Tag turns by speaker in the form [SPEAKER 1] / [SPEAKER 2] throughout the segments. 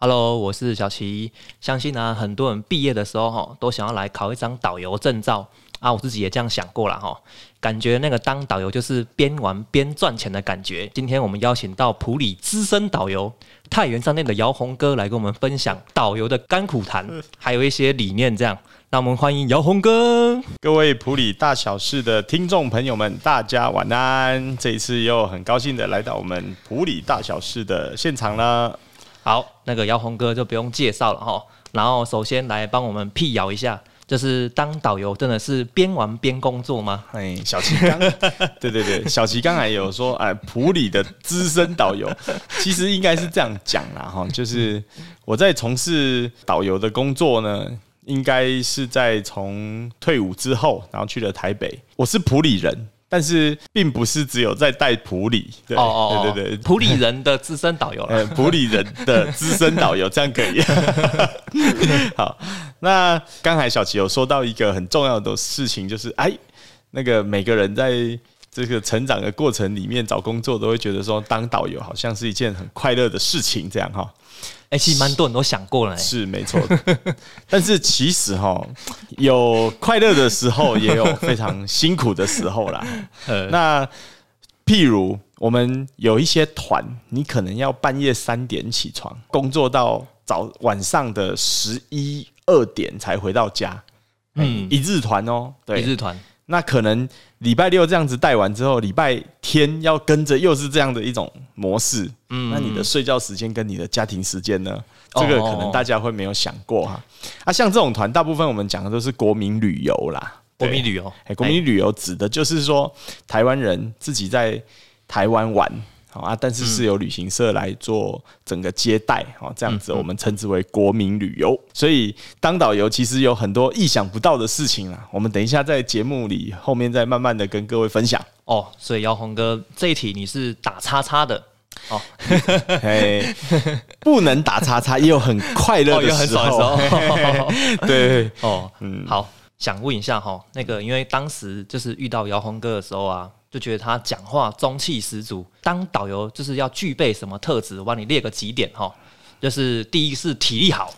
[SPEAKER 1] Hello，我是小齐。相信呢，很多人毕业的时候哈，都想要来考一张导游证照啊。我自己也这样想过了哈，感觉那个当导游就是边玩边赚钱的感觉。今天我们邀请到普里资深导游太原商店的姚红哥来跟我们分享导游的甘苦谈，还有一些理念。这样，那我们欢迎姚红哥。
[SPEAKER 2] 各位普里大小事的听众朋友们，大家晚安。这一次又很高兴的来到我们普里大小事的现场了。
[SPEAKER 1] 好，那个姚宏哥就不用介绍了哈。然后首先来帮我们辟谣一下，就是当导游真的是边玩边工作吗？
[SPEAKER 2] 哎，小齐刚，对对对，小齐刚才有说，哎，普里的资深导游，其实应该是这样讲啦哈，就是我在从事导游的工作呢，应该是在从退伍之后，然后去了台北，我是普里人。但是并不是只有在带普里，对对对对，
[SPEAKER 1] 普里人的资深导游了，
[SPEAKER 2] 普里人的资深导游这样可以。好，那刚才小齐有说到一个很重要的事情，就是哎，那个每个人在这个成长的过程里面找工作，都会觉得说当导游好像是一件很快乐的事情，这样哈。
[SPEAKER 1] 哎，其实蛮多人都想过了，
[SPEAKER 2] 是没错。但是其实哈，有快乐的时候，也有非常辛苦的时候啦。那譬如我们有一些团，你可能要半夜三点起床，工作到早晚上的十一二点才回到家。嗯，一日团哦，
[SPEAKER 1] 对，一日团。
[SPEAKER 2] 那可能礼拜六这样子带完之后，礼拜天要跟着又是这样的一种模式。嗯，那你的睡觉时间跟你的家庭时间呢？这个可能大家会没有想过哈。啊，像这种团，大部分我们讲的都是国民旅游啦。
[SPEAKER 1] 国民旅游，
[SPEAKER 2] 哎，国民旅游指的就是说台湾人自己在台湾玩。好啊，但是是由旅行社来做整个接待，啊，这样子我们称之为国民旅游。所以当导游其实有很多意想不到的事情啊。我们等一下在节目里后面再慢慢的跟各位分享。
[SPEAKER 1] 哦，所以姚红哥这一题你是打叉叉的哦，
[SPEAKER 2] 不能打叉叉，也有很快乐的时候。对，哦，
[SPEAKER 1] 嗯，好，想问一下哈，那个因为当时就是遇到姚红哥的时候啊。就觉得他讲话中气十足，当导游就是要具备什么特质？我帮你列个几点哈，就是第一是体力好，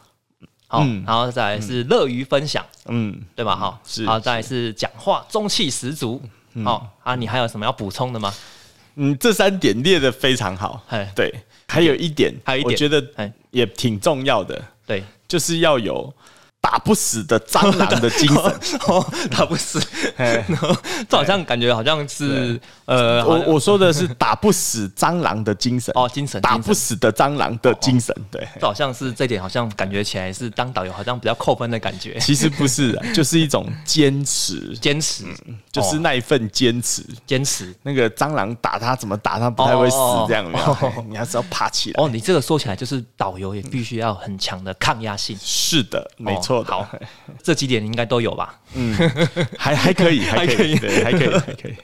[SPEAKER 1] 好，然后再来是乐于分享，嗯，对吧？哈，是，好，再来是讲话中气十足，好啊，你还有什么要补充的吗？
[SPEAKER 2] 嗯，这三点列的非常好，对，还有一点，
[SPEAKER 1] 还有一点，我
[SPEAKER 2] 觉得也挺重要的，
[SPEAKER 1] 对，
[SPEAKER 2] 就是要有。打不死的蟑螂的精神，
[SPEAKER 1] 打不死，这好像感觉好像是呃，
[SPEAKER 2] 我我说的是打不死蟑螂的精神。
[SPEAKER 1] 哦，精神
[SPEAKER 2] 打不死的蟑螂的精神，对，
[SPEAKER 1] 这好像是这点，好像感觉起来是当导游好像比较扣分的感觉。
[SPEAKER 2] 其实不是，就是一种坚持，
[SPEAKER 1] 坚持，
[SPEAKER 2] 就是那一份坚持，
[SPEAKER 1] 坚持。
[SPEAKER 2] 那个蟑螂打它怎么打它不太会死，这样你还是要爬起来。
[SPEAKER 1] 哦，你这个说起来就是导游也必须要很强的抗压性。
[SPEAKER 2] 是的，没错。
[SPEAKER 1] 好，这几点应该都有吧？嗯，
[SPEAKER 2] 还 还可以，还可以，对，还可以，还可以。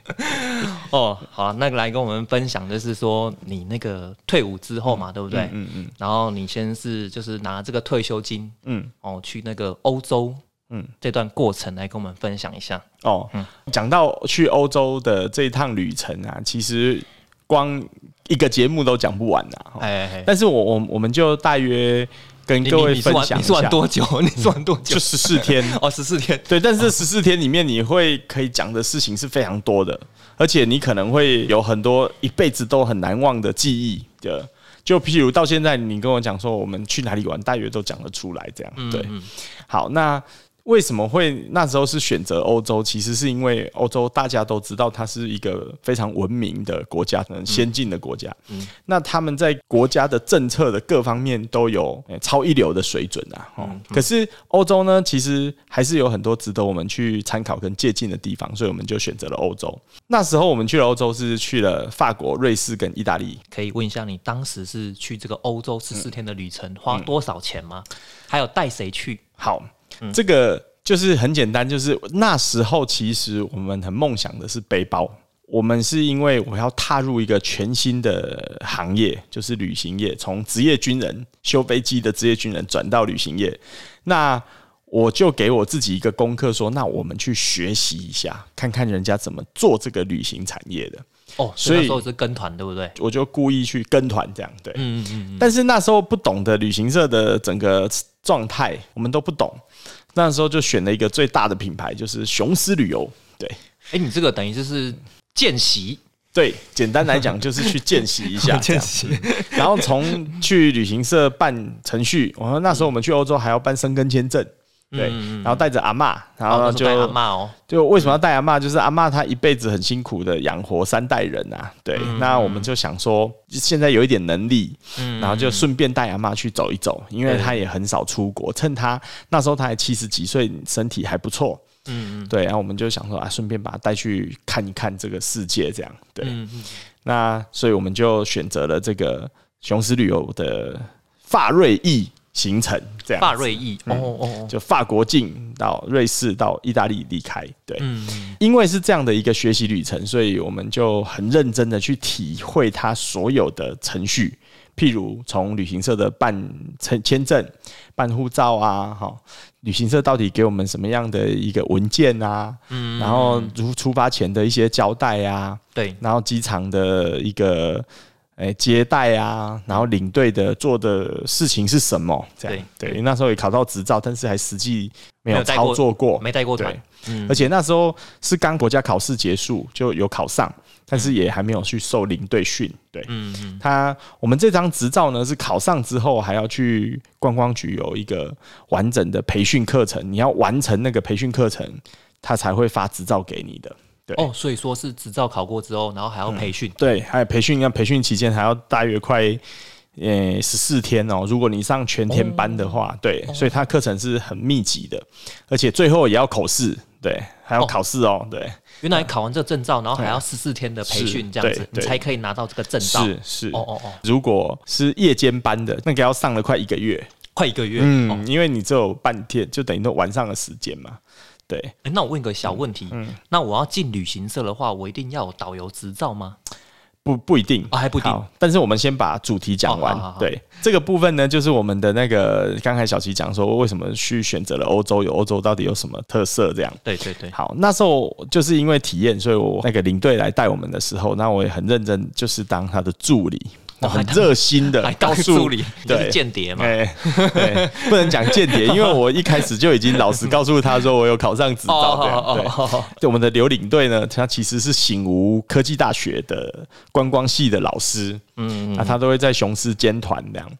[SPEAKER 1] 哦，好，那个来跟我们分享的是说，你那个退伍之后嘛，对不对？嗯嗯。然后你先是就是拿这个退休金，嗯，哦，去那个欧洲，嗯，这段过程来跟我们分享一下。哦，
[SPEAKER 2] 嗯，讲到去欧洲的这一趟旅程啊，其实光一个节目都讲不完呐。哎，但是我我我们就大约。跟各位分享
[SPEAKER 1] 一下，你算多久？你算多久？
[SPEAKER 2] 就十四天
[SPEAKER 1] 哦，十四天。
[SPEAKER 2] 对，但是十四天里面，你会可以讲的事情是非常多的，而且你可能会有很多一辈子都很难忘的记忆的。就譬如到现在，你跟我讲说我们去哪里玩，大约都讲得出来。这样对。好，那。为什么会那时候是选择欧洲？其实是因为欧洲大家都知道它是一个非常文明的国家，很先进的国家。嗯，那他们在国家的政策的各方面都有超一流的水准啊。哦，可是欧洲呢，其实还是有很多值得我们去参考跟借鉴的地方，所以我们就选择了欧洲。那时候我们去了欧洲，是去了法国、瑞士跟意大利。
[SPEAKER 1] 可以问一下，你当时是去这个欧洲十四天的旅程，花多少钱吗？还有带谁去？
[SPEAKER 2] 好。这个就是很简单，就是那时候其实我们很梦想的是背包。我们是因为我要踏入一个全新的行业，就是旅行业，从职业军人修飞机的职业军人转到旅行业。那我就给我自己一个功课，说那我们去学习一下，看看人家怎么做这个旅行产业的。
[SPEAKER 1] 哦，
[SPEAKER 2] 所以
[SPEAKER 1] 那时候是跟团，对不对？
[SPEAKER 2] 我就故意去跟团这样，对。
[SPEAKER 1] 嗯嗯嗯嗯，
[SPEAKER 2] 但是那时候不懂得旅行社的整个状态，我们都不懂。那时候就选了一个最大的品牌，就是雄狮旅游。对
[SPEAKER 1] 哎，你这个等于就是见习，
[SPEAKER 2] 对，简单来讲就是去见习一下，见。
[SPEAKER 1] 习，
[SPEAKER 2] 然后从去旅行社办程序，我说那时候我们去欧洲还要办生根签证，对，
[SPEAKER 1] 嗯
[SPEAKER 2] 然后带着阿嬷，然后就
[SPEAKER 1] 阿妈哦，
[SPEAKER 2] 就为什么要带阿嬷？就是阿嬷她一辈子很辛苦的养活三代人啊，对。
[SPEAKER 1] 嗯
[SPEAKER 2] 那我们就想说，现在有一点能力，
[SPEAKER 1] 嗯
[SPEAKER 2] 然后就顺便带阿嬷去走一走，因为她也很少出国，趁她那时候她还七十几岁，身体还不错，
[SPEAKER 1] 嗯嗯
[SPEAKER 2] 对。然后我们就想说啊，顺便把她带去看一看这个世界，这样对。
[SPEAKER 1] 嗯嗯，
[SPEAKER 2] 那所以我们就选择了这个雄狮旅游的法瑞意行程，这样
[SPEAKER 1] 法瑞意，哦哦哦，
[SPEAKER 2] 就法国境到瑞士到意大利离开，对。因为是这样的一个学习旅程，所以我们就很认真的去体会它所有的程序，譬如从旅行社的办签签证、办护照啊，哈，旅行社到底给我们什么样的一个文件啊，
[SPEAKER 1] 嗯，
[SPEAKER 2] 然后如出发前的一些交代啊，
[SPEAKER 1] 对，
[SPEAKER 2] 然后机场的一个。诶，接待啊，然后领队的做的事情是什么？这样。对，因为那时候也考到执照，但是还实际没有操作过，
[SPEAKER 1] 没带过团。
[SPEAKER 2] 对，
[SPEAKER 1] 嗯。
[SPEAKER 2] 而且那时候是刚国家考试结束，就有考上，但是也还没有去受领队训。对，
[SPEAKER 1] 嗯嗯。
[SPEAKER 2] 他我们这张执照呢是考上之后还要去观光局有一个完整的培训课程，你要完成那个培训课程，他才会发执照给你的。对
[SPEAKER 1] 哦，所以说是执照考过之后，然后还要培训，
[SPEAKER 2] 对，还有培训，要培训期间还要大约快。呃，十四天哦，如果你上全天班的话，对，所以它课程是很密集的，而且最后也要考试，对，还要考试哦，对，
[SPEAKER 1] 原来考完这个证照，然后还要十四天的培训，这样子，你才可以拿到这个证照。
[SPEAKER 2] 是是，
[SPEAKER 1] 哦哦哦，
[SPEAKER 2] 如果是夜间班的，那个要上了快一个月。
[SPEAKER 1] 快一个月。
[SPEAKER 2] 嗯，
[SPEAKER 1] 哦，
[SPEAKER 2] 因为你只有半天，就等于说晚上的时间嘛。对，
[SPEAKER 1] 诶那我问个小问题，
[SPEAKER 2] 嗯。
[SPEAKER 1] 那我要进旅行社的话，我一定要有导游执照吗？
[SPEAKER 2] 不不一定。
[SPEAKER 1] 哦还不一定。
[SPEAKER 2] 但是我们先把主题讲完。
[SPEAKER 1] 哦好好好。
[SPEAKER 2] 对，这个部分呢，就是我们的那个刚才小齐讲说，为什么去选择了欧洲，有欧洲到底有什么特色这样。
[SPEAKER 1] 对对对，
[SPEAKER 2] 好，那时候就是因为体验，所以我那个领队来带我们的时候，那我也很认真，就是当他的助理，
[SPEAKER 1] 哦
[SPEAKER 2] 很热心的。告诉，
[SPEAKER 1] 你就是
[SPEAKER 2] 对
[SPEAKER 1] 间谍嘛？
[SPEAKER 2] 哎，对，不能讲间谍，因为我一开始就已经老实告诉他说我有考上执照。对，
[SPEAKER 1] 哦，
[SPEAKER 2] 对我们的刘领队呢，他其实是醒吾科技大学的观光系的老师，
[SPEAKER 1] 嗯，
[SPEAKER 2] 那他都会在雄狮兼团这样，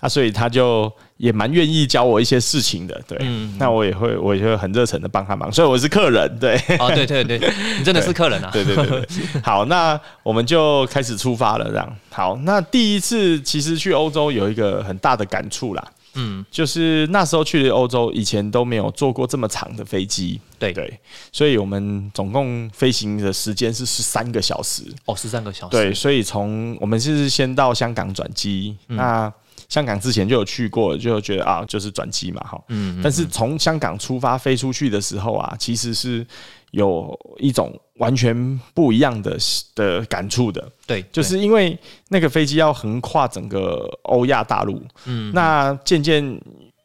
[SPEAKER 2] 啊，所以他就也蛮愿意教我一些事情的，对，
[SPEAKER 1] 嗯
[SPEAKER 2] 那我也会，我也会很热忱的帮他忙，所以我是客人，对，
[SPEAKER 1] 哦，对对对，你真的是客人啊？
[SPEAKER 2] 对对对对，好，那我们就开始出发了，这样，好，那第一次其实去欧洲有一个很大的感触啦，
[SPEAKER 1] 嗯，
[SPEAKER 2] 就是那时候去欧洲，以前都没有坐过这么长的飞机，
[SPEAKER 1] 对。
[SPEAKER 2] 对，所以我们总共飞行的时间是十三个小时。
[SPEAKER 1] 哦，十三个小时，
[SPEAKER 2] 对，所以从我们是先到香港转机，
[SPEAKER 1] 嗯。
[SPEAKER 2] 那香港之前就有去过，就觉得啊，就是转机嘛，哈。
[SPEAKER 1] 嗯，嗯，
[SPEAKER 2] 但是从香港出发飞出去的时候啊，其实是有一种完全不一样的的感触的，
[SPEAKER 1] 对，
[SPEAKER 2] 就是因为那个飞机要横跨整个欧亚大陆，
[SPEAKER 1] 嗯，
[SPEAKER 2] 那渐渐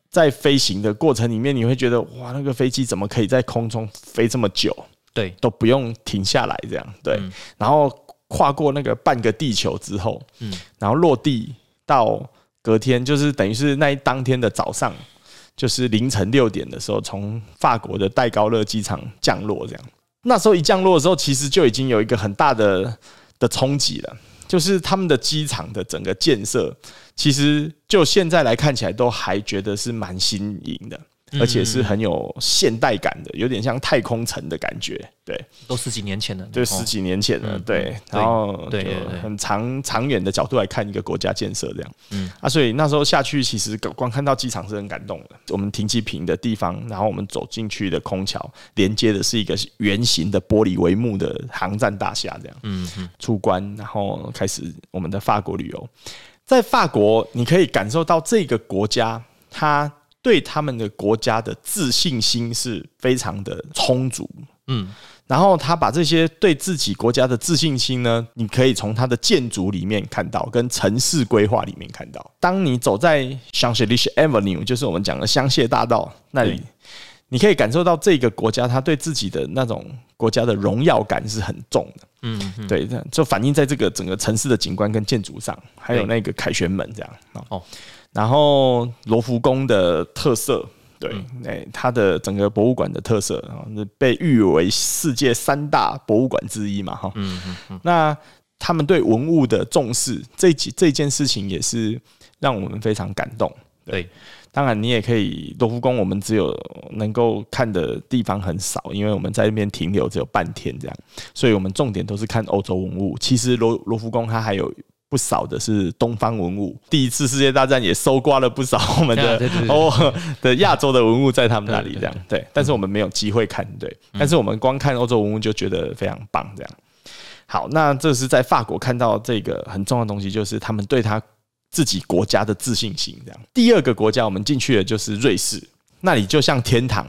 [SPEAKER 2] 在飞行的过程里面，你会觉得哇，那个飞机怎么可以在空中飞这么久，
[SPEAKER 1] 对，
[SPEAKER 2] 都不用停下来这样？对，
[SPEAKER 1] 嗯。
[SPEAKER 2] 然后跨过那个半个地球之后，
[SPEAKER 1] 嗯。
[SPEAKER 2] 然后落地到隔天，就是等于是那一当天的早上，就是凌晨六点的时候，从法国的戴高乐机场降落这样。那时候一降落的时候，其实就已经有一个很大的的冲击了，就是他们的机场的整个建设，其实就现在来看起来，都还觉得是蛮新颖的。而且是很有现代感的，有点像太空城的感觉。对，
[SPEAKER 1] 都十几年前了，
[SPEAKER 2] 对十几年前了。
[SPEAKER 1] 嗯
[SPEAKER 2] 对，然后就
[SPEAKER 1] 对
[SPEAKER 2] 很长长远的角度来看一个国家建设这样。
[SPEAKER 1] 嗯
[SPEAKER 2] 啊，所以那时候下去，其实光看到机场是很感动的。我们停机坪的地方，然后我们走进去的空桥，连接的是一个圆形的玻璃帷幕的航站大厦，这样。
[SPEAKER 1] 嗯嗯，
[SPEAKER 2] 出关，然后开始我们的法国旅游。在法国，你可以感受到这个国家，它对他们的国家的自信心是非常的充足。
[SPEAKER 1] 嗯，
[SPEAKER 2] 然后他把这些对自己国家的自信心呢，你可以从他的建筑里面看到，跟城市规划里面看到。当你走在 Champs Elysees Avenue，就是我们讲的香榭大道那里，你可以感受到这个国家他对自己的那种国家的荣耀感是很重的。
[SPEAKER 1] 嗯嗯，
[SPEAKER 2] 对，这就反映在这个整个城市的景观跟建筑上，还有那个凯旋门这样哦
[SPEAKER 1] 哦。
[SPEAKER 2] 然后罗浮宫的特色，对，哎，它的整个博物馆的特色啊，被誉为世界三大博物馆之一嘛，哈。
[SPEAKER 1] 嗯嗯嗯。
[SPEAKER 2] 那他们对文物的重视，这几这件事情也是让我们非常感动。
[SPEAKER 1] 对。
[SPEAKER 2] 当然，你也可以罗浮宫，我们只有能够看的地方很少，因为我们在那边停留只有半天这样，所以我们重点都是看欧洲文物。其实罗罗浮宫它还有不少的是东方文物，第一次世界大战也搜刮了不少我们的哦的亚洲的文物在他们那里这样。对，但是我们没有机会看，对，但是我们光看欧洲文物就觉得非常棒这样。好，那这是在法国看到这个很重要的东西，就是他们对他。自己国家的自信心，这样。第二个国家我们进去的就是瑞士，那里就像天堂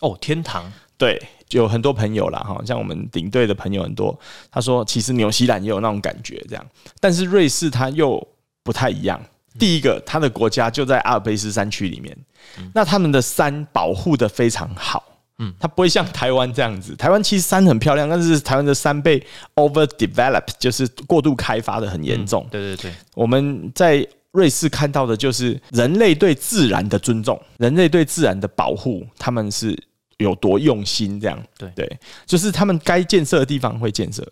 [SPEAKER 1] 哦，天堂。
[SPEAKER 2] 对，有很多朋友啦，哈，像我们领队的朋友很多。他说，其实纽西兰也有那种感觉，这样。但是瑞士它又不太一样。第一个，它的国家就在阿尔卑斯山区里面，那他们的山保护的非常好。嗯，它不会像台湾这样子。台湾其实山很漂亮，但是台湾的山被 overdeveloped，就是过度开发的很严重。
[SPEAKER 1] 对对对，
[SPEAKER 2] 我们在瑞士看到的就是人类对自然的尊重，人类对自然的保护，他们是有多用心这样。
[SPEAKER 1] 对
[SPEAKER 2] 对，就是他们该建设的地方会建设。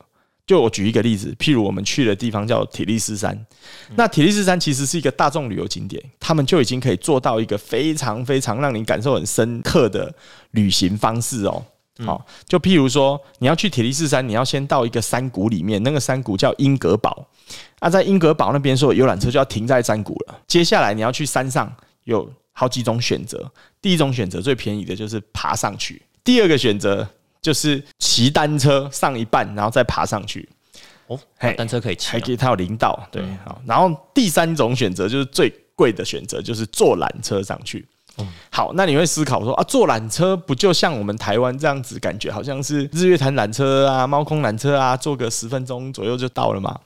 [SPEAKER 2] 就我举一个例子，譬如我们去的地方叫铁力士山，那铁力士山其实是一个大众旅游景点，他们就已经可以做到一个非常非常让你感受很深刻的旅行方式哦。好，就譬如说你要去铁力士山，你要先到一个山谷里面，那个山谷叫英格堡，啊，在英格堡那边说游览车就要停在山谷了。接下来你要去山上，有好几种选择，第一种选择最便宜的就是爬上去，第二个选择。就是骑单车上一半，然后再爬上去。
[SPEAKER 1] 哦，单车可以骑，
[SPEAKER 2] 还可以它有领导。对，好。然后第三种选择就是最贵的选择，就是坐缆车上去。嗯，好。那你会思考说啊，坐缆车不就像我们台湾这样子，感觉好像是日月潭缆车啊、猫空缆车啊，坐个十分钟左右就到了吗？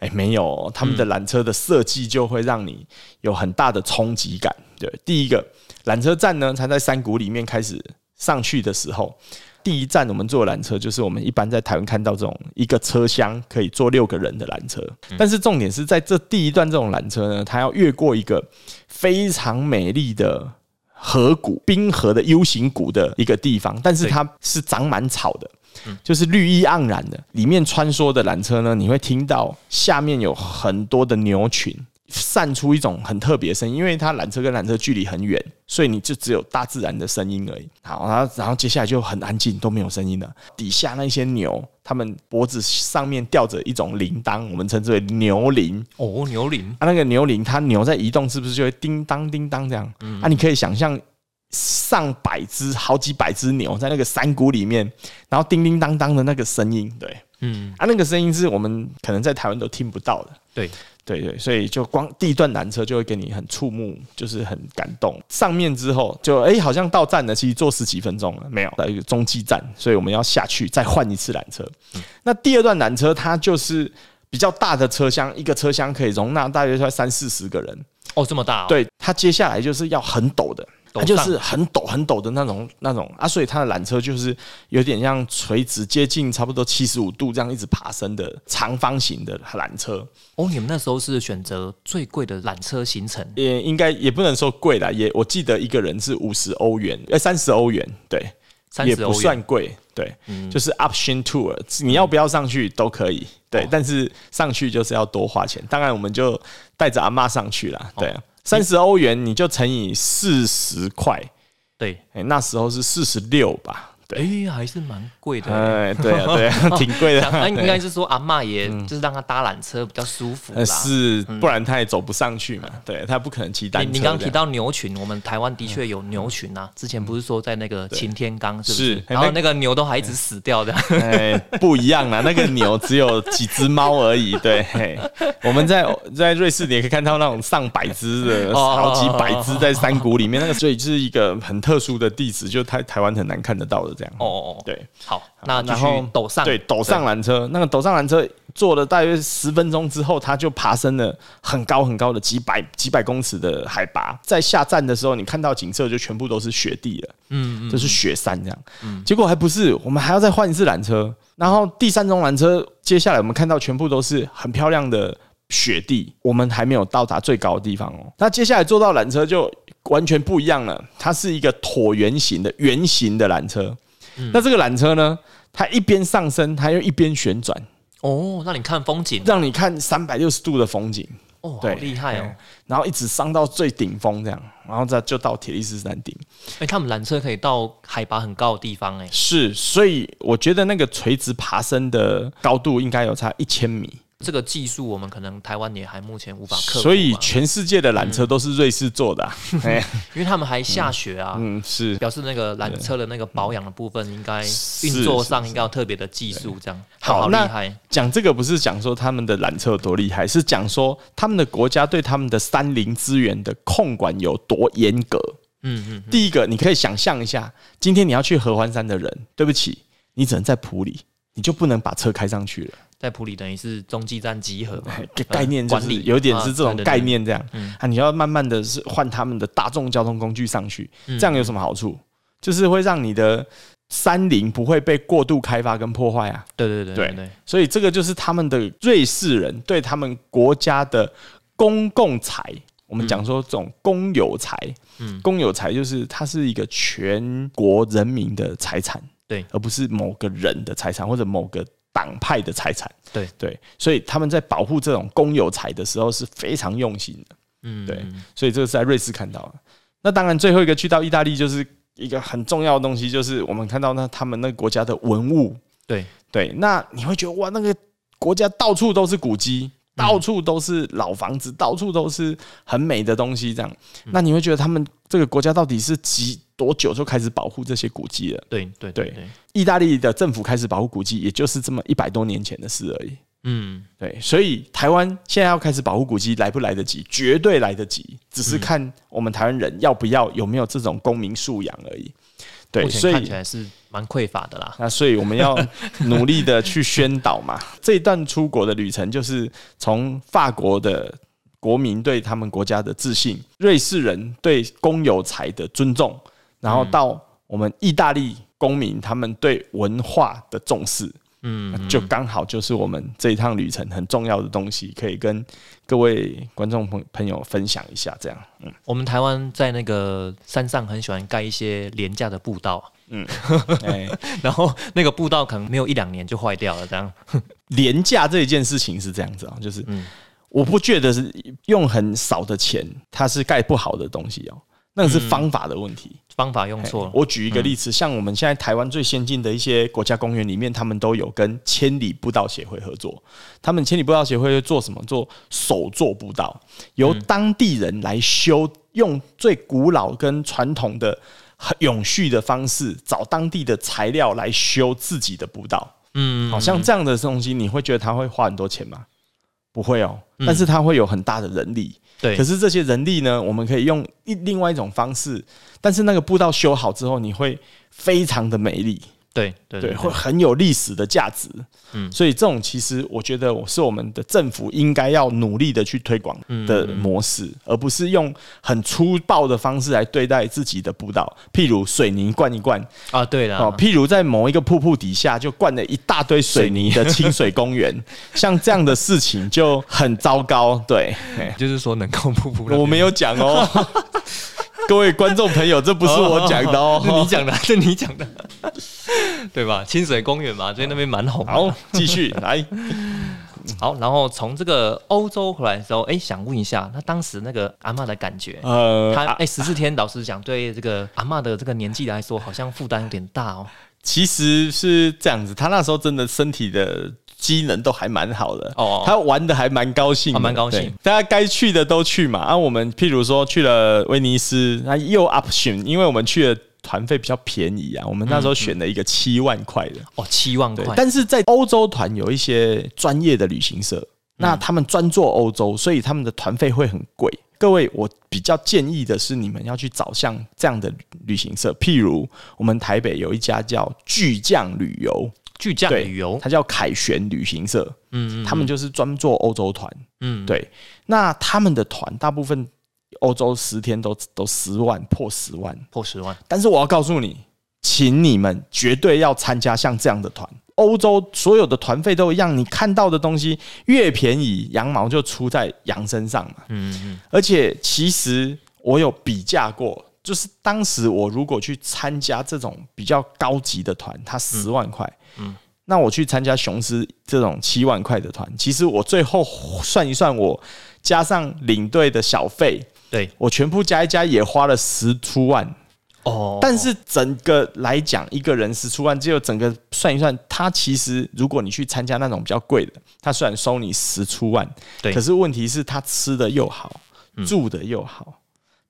[SPEAKER 2] 哎，没有，他们的缆车的设计就会让你有很大的冲击感。对，第一个缆车站呢，它在山谷里面开始上去的时候。第一站我们坐缆车，就是我们一般在台湾看到这种一个车厢可以坐六个人的缆车。但是重点是在这第一段这种缆车呢，它要越过一个非常美丽的河谷，冰河的 U 型谷的一个地方，但是它是长满草的，就是绿意盎然的。里面穿梭的缆车呢，你会听到下面有很多的牛群。散出一种很特别的声音，因为它缆车跟缆车距离很远，所以你就只有大自然的声音而已。好，然后然后接下来就很安静，都没有声音了。底下那些牛，它们脖子上面吊着一种铃铛，我们称之为牛铃。
[SPEAKER 1] 哦，牛铃
[SPEAKER 2] 啊，那个牛铃，它牛在移动，是不是就会叮当叮当这样？啊，你可以想象上百只、好几百只牛在那个山谷里面，然后叮叮当当的那个声音，对，嗯，啊，那个声音是我们可能在台湾都听不到的，
[SPEAKER 1] 对。
[SPEAKER 2] 对对，所以就光第一段缆车就会给你很触目，就是很感动。上面之后就哎，好像到站了，其实坐十几分钟了，没有到一个中继站，所以我们要下去再换一次缆车。那第二段缆车它就是比较大的车厢，一个车厢可以容纳大约在三四十个人。
[SPEAKER 1] 哦，这么大？
[SPEAKER 2] 对，它接下来就是要很陡的。它就是很陡很陡的那种那种啊，所以它的缆车就是有点像垂直接近差不多七十五度这样一直爬升的长方形的缆车。
[SPEAKER 1] 哦，你们那时候是选择最贵的缆车行程？
[SPEAKER 2] 也应该也不能说贵啦，也我记得一个人是五十欧元，呃，三十欧元，对，也不算贵，对，就是 option tour，你要不要上去都可以，对，但是上去就是要多花钱。当然，我们就带着阿妈上去了，对。三十欧元，你就乘以四十块，
[SPEAKER 1] 对，
[SPEAKER 2] 哎，那时候是四十六吧。
[SPEAKER 1] 哎，还是蛮贵的。
[SPEAKER 2] 哎，对啊，对啊，挺贵的。
[SPEAKER 1] 那应该是说阿妈也就是让他搭缆车比较舒服啦。
[SPEAKER 2] 是，不然他也走不上去嘛。对他不可能骑单车。
[SPEAKER 1] 你刚刚提到牛群，我们台湾的确有牛群啊。之前不是说在那个擎天岗是不是？然后那个牛都还一直死掉的。
[SPEAKER 2] 哎，不一样啊，那个牛只有几只猫而已。对，我们在在瑞士你也可以看到那种上百只的，好几百只在山谷里面。那个所以就是一个很特殊的地址，就台台湾很难看得到的。这样。
[SPEAKER 1] 哦哦哦，
[SPEAKER 2] 对，
[SPEAKER 1] 好，那
[SPEAKER 2] 然后
[SPEAKER 1] 陡上，
[SPEAKER 2] 对，陡上缆车，那个陡上缆车坐了大约十分钟之后，它就爬升了很高很高的几百几百公尺的海拔，在下站的时候，你看到景色就全部都是雪地了，
[SPEAKER 1] 嗯嗯，
[SPEAKER 2] 就是雪山这样。结果还不是，我们还要再换一次缆车，然后第三种缆车，接下来我们看到全部都是很漂亮的雪地，我们还没有到达最高的地方哦。那接下来坐到缆车就完全不一样了，它是一个椭圆形的圆形的缆车。那这个缆车呢，它一边上升，它又一边旋转，
[SPEAKER 1] 哦，那你看风景，
[SPEAKER 2] 让你看三百六十度的风景。
[SPEAKER 1] 哦，好
[SPEAKER 2] 对，
[SPEAKER 1] 厉害哦
[SPEAKER 2] 哎！然后一直上到最顶峰这样，然后再就到铁力士山顶。
[SPEAKER 1] 哎，他们缆车可以到海拔很高的地方，哎，
[SPEAKER 2] 是，所以我觉得那个垂直爬升的高度应该有差一千米。
[SPEAKER 1] 这个技术我们可能台湾也还目前无法克服，
[SPEAKER 2] 所以全世界的缆车都是瑞士做的、啊。哎、
[SPEAKER 1] 因为他们还下雪啊，
[SPEAKER 2] 嗯，是。
[SPEAKER 1] 表示那个缆车的那个保养的部分，应该运作上应该有特别的技术，这样好厉害。
[SPEAKER 2] 讲这个不是讲说他们的缆车有多厉害，是讲说他们的国家对他们的山林资源的控管有多严格。
[SPEAKER 1] 嗯嗯，
[SPEAKER 2] 第一个，你可以想象一下，今天你要去合欢山的人，对不起，你只能在普里，你就不能把车开上去了。
[SPEAKER 1] 在普里等于是中继站集合嘛，
[SPEAKER 2] 概概念就
[SPEAKER 1] 管理
[SPEAKER 2] 是有点是这种概念这样
[SPEAKER 1] 嗯
[SPEAKER 2] 啊，你要慢慢的是换他们的大众交通工具上去，
[SPEAKER 1] 嗯
[SPEAKER 2] 这样有什么好处？就是会让你的山林不会被过度开发跟破坏啊。
[SPEAKER 1] 对对对
[SPEAKER 2] 对
[SPEAKER 1] 对对，
[SPEAKER 2] 所以这个就是他们的瑞士人对他们国家的公共财，我们讲说这种公有财，
[SPEAKER 1] 嗯
[SPEAKER 2] 公有财就是它是一个全国人民的财产，
[SPEAKER 1] 对
[SPEAKER 2] 而不是某个人的财产或者某个党派的财产，
[SPEAKER 1] 对。
[SPEAKER 2] 对，所以他们在保护这种公有财的时候是非常用心的，
[SPEAKER 1] 嗯
[SPEAKER 2] 对，所以这个是在瑞士看到的。那当然，最后一个去到意大利就是一个很重要的东西，就是我们看到那他们那个国家的文物，
[SPEAKER 1] 对，
[SPEAKER 2] 对，那你会觉得哇，那个国家到处都是古迹，
[SPEAKER 1] 嗯。
[SPEAKER 2] 到处都是老房子，到处都是很美的东西，这样，
[SPEAKER 1] 嗯
[SPEAKER 2] 那你会觉得他们这个国家到底是几多久就开始保护这些古迹了？
[SPEAKER 1] 对对
[SPEAKER 2] 对
[SPEAKER 1] 对，
[SPEAKER 2] 意大利的政府开始保护古迹，也就是这么一百多年前的事而已。
[SPEAKER 1] 嗯，
[SPEAKER 2] 对，所以台湾现在要开始保护古迹，来不来得及？绝对来得及，只是看我们台湾人要不要，有没有这种公民素养而已。对，所以
[SPEAKER 1] 看起来是蛮匮乏的啦。
[SPEAKER 2] 那所以我们要努力的去宣导嘛。这一段出国的旅程，就是从法国的国民对他们国家的自信，瑞士人对公有财的尊重，然后到我们意大利公民他们对文化的重视。
[SPEAKER 1] 嗯，
[SPEAKER 2] 就刚好就是我们这一趟旅程很重要的东西，可以跟各位观众朋朋友分享一下。这样，嗯，
[SPEAKER 1] 我们台湾在那个山上很喜欢盖一些廉价的步道，
[SPEAKER 2] 嗯，
[SPEAKER 1] 然后那个步道可能没有一两年就坏掉了，这样。
[SPEAKER 2] 廉价这一件事情是这样子啊，就是
[SPEAKER 1] 嗯
[SPEAKER 2] 我不觉得是用很少的钱，它是盖不好的东西哦，那个是方法的问题。
[SPEAKER 1] 方法用错了。
[SPEAKER 2] 我举一个例子，像我们现在台湾最先进的一些国家公园里面，他们都有跟千里步道协会合作。他们千里步道协会会做什么？做手做步道，由当地人来修，用最古老跟传统的、永续的方式，找当地的材料来修自己的步道。
[SPEAKER 1] 嗯，
[SPEAKER 2] 好像这样的东西，你会觉得他会花很多钱吗？不会哦，但是它会有很大的人力。
[SPEAKER 1] 对。
[SPEAKER 2] 可，是这些人力呢，我们可以用一另外一种方式，但是那个步道修好之后，你会非常的美丽，
[SPEAKER 1] 对对
[SPEAKER 2] 对，会很有历史的价值。嗯，所以这种其实我觉得是我们的政府应该要努力的去推广的模式，而不是用很粗暴的方式来对待自己的步道，譬如水泥灌一灌，
[SPEAKER 1] 啊，对了，
[SPEAKER 2] 哦，譬如在某一个瀑布底下就灌了一大堆水泥的清水公园，像这样的事情就很糟糕。对，
[SPEAKER 1] 就是说能够瀑布，
[SPEAKER 2] 我没有讲哦，各位观众朋友，这不是我讲的哦。
[SPEAKER 1] 是你讲的，是你讲的，对吧？清水公园嘛，最近那边蛮红。
[SPEAKER 2] 好，继续来。
[SPEAKER 1] 好，然后从这个欧洲回来的时候，哎，想问一下，那当时那个阿嬷的感觉？
[SPEAKER 2] 呃，
[SPEAKER 1] 他哎，十四天，老实讲，对这个阿嬷的这个年纪来说，好像负担有点大哦。
[SPEAKER 2] 其实是这样子，他那时候真的身体的机能都还蛮好的
[SPEAKER 1] 哦
[SPEAKER 2] 他玩的还蛮高兴
[SPEAKER 1] 蛮高兴。
[SPEAKER 2] 大家该去的都去嘛。啊，我们譬如说去了威尼斯，那又 option，因为我们去的团费比较便宜啊，我们那时候选了一个七万块的，
[SPEAKER 1] 哦，七万块，，
[SPEAKER 2] 但是在欧洲团有一些专业的旅行社，那他们专做欧洲，所以他们的团费会很贵。各位，我比较建议的是，你们要去找像这样的旅行社，譬如我们台北有一家叫巨匠旅游，
[SPEAKER 1] 巨旅游，
[SPEAKER 2] 它叫凯旋旅行社，
[SPEAKER 1] 嗯嗯，
[SPEAKER 2] 他们就是专做欧洲团，
[SPEAKER 1] 嗯，
[SPEAKER 2] 对，那他们的团大部分欧洲十天都都十万破十万，
[SPEAKER 1] 破十万，
[SPEAKER 2] 但是我要告诉你，请你们绝对要参加像这样的团。欧洲所有的团费都一样，你看到的东西越便宜，羊毛就出在羊身上嘛。
[SPEAKER 1] 嗯嗯。
[SPEAKER 2] 而且其实我有比价过，就是当时我如果去参加这种比较高级的团，它十万块，
[SPEAKER 1] 嗯
[SPEAKER 2] 那我去参加雄狮这种七万块的团，其实我最后算一算，我加上领队的小费，
[SPEAKER 1] 对，
[SPEAKER 2] 我全部加一加也花了十出万。
[SPEAKER 1] 哦，
[SPEAKER 2] 但是整个来讲，一个人十出万，只有整个算一算，他其实如果你去参加那种比较贵的，他虽然收你十出万，
[SPEAKER 1] 对。
[SPEAKER 2] 可是问题是他吃的又好，住的又好。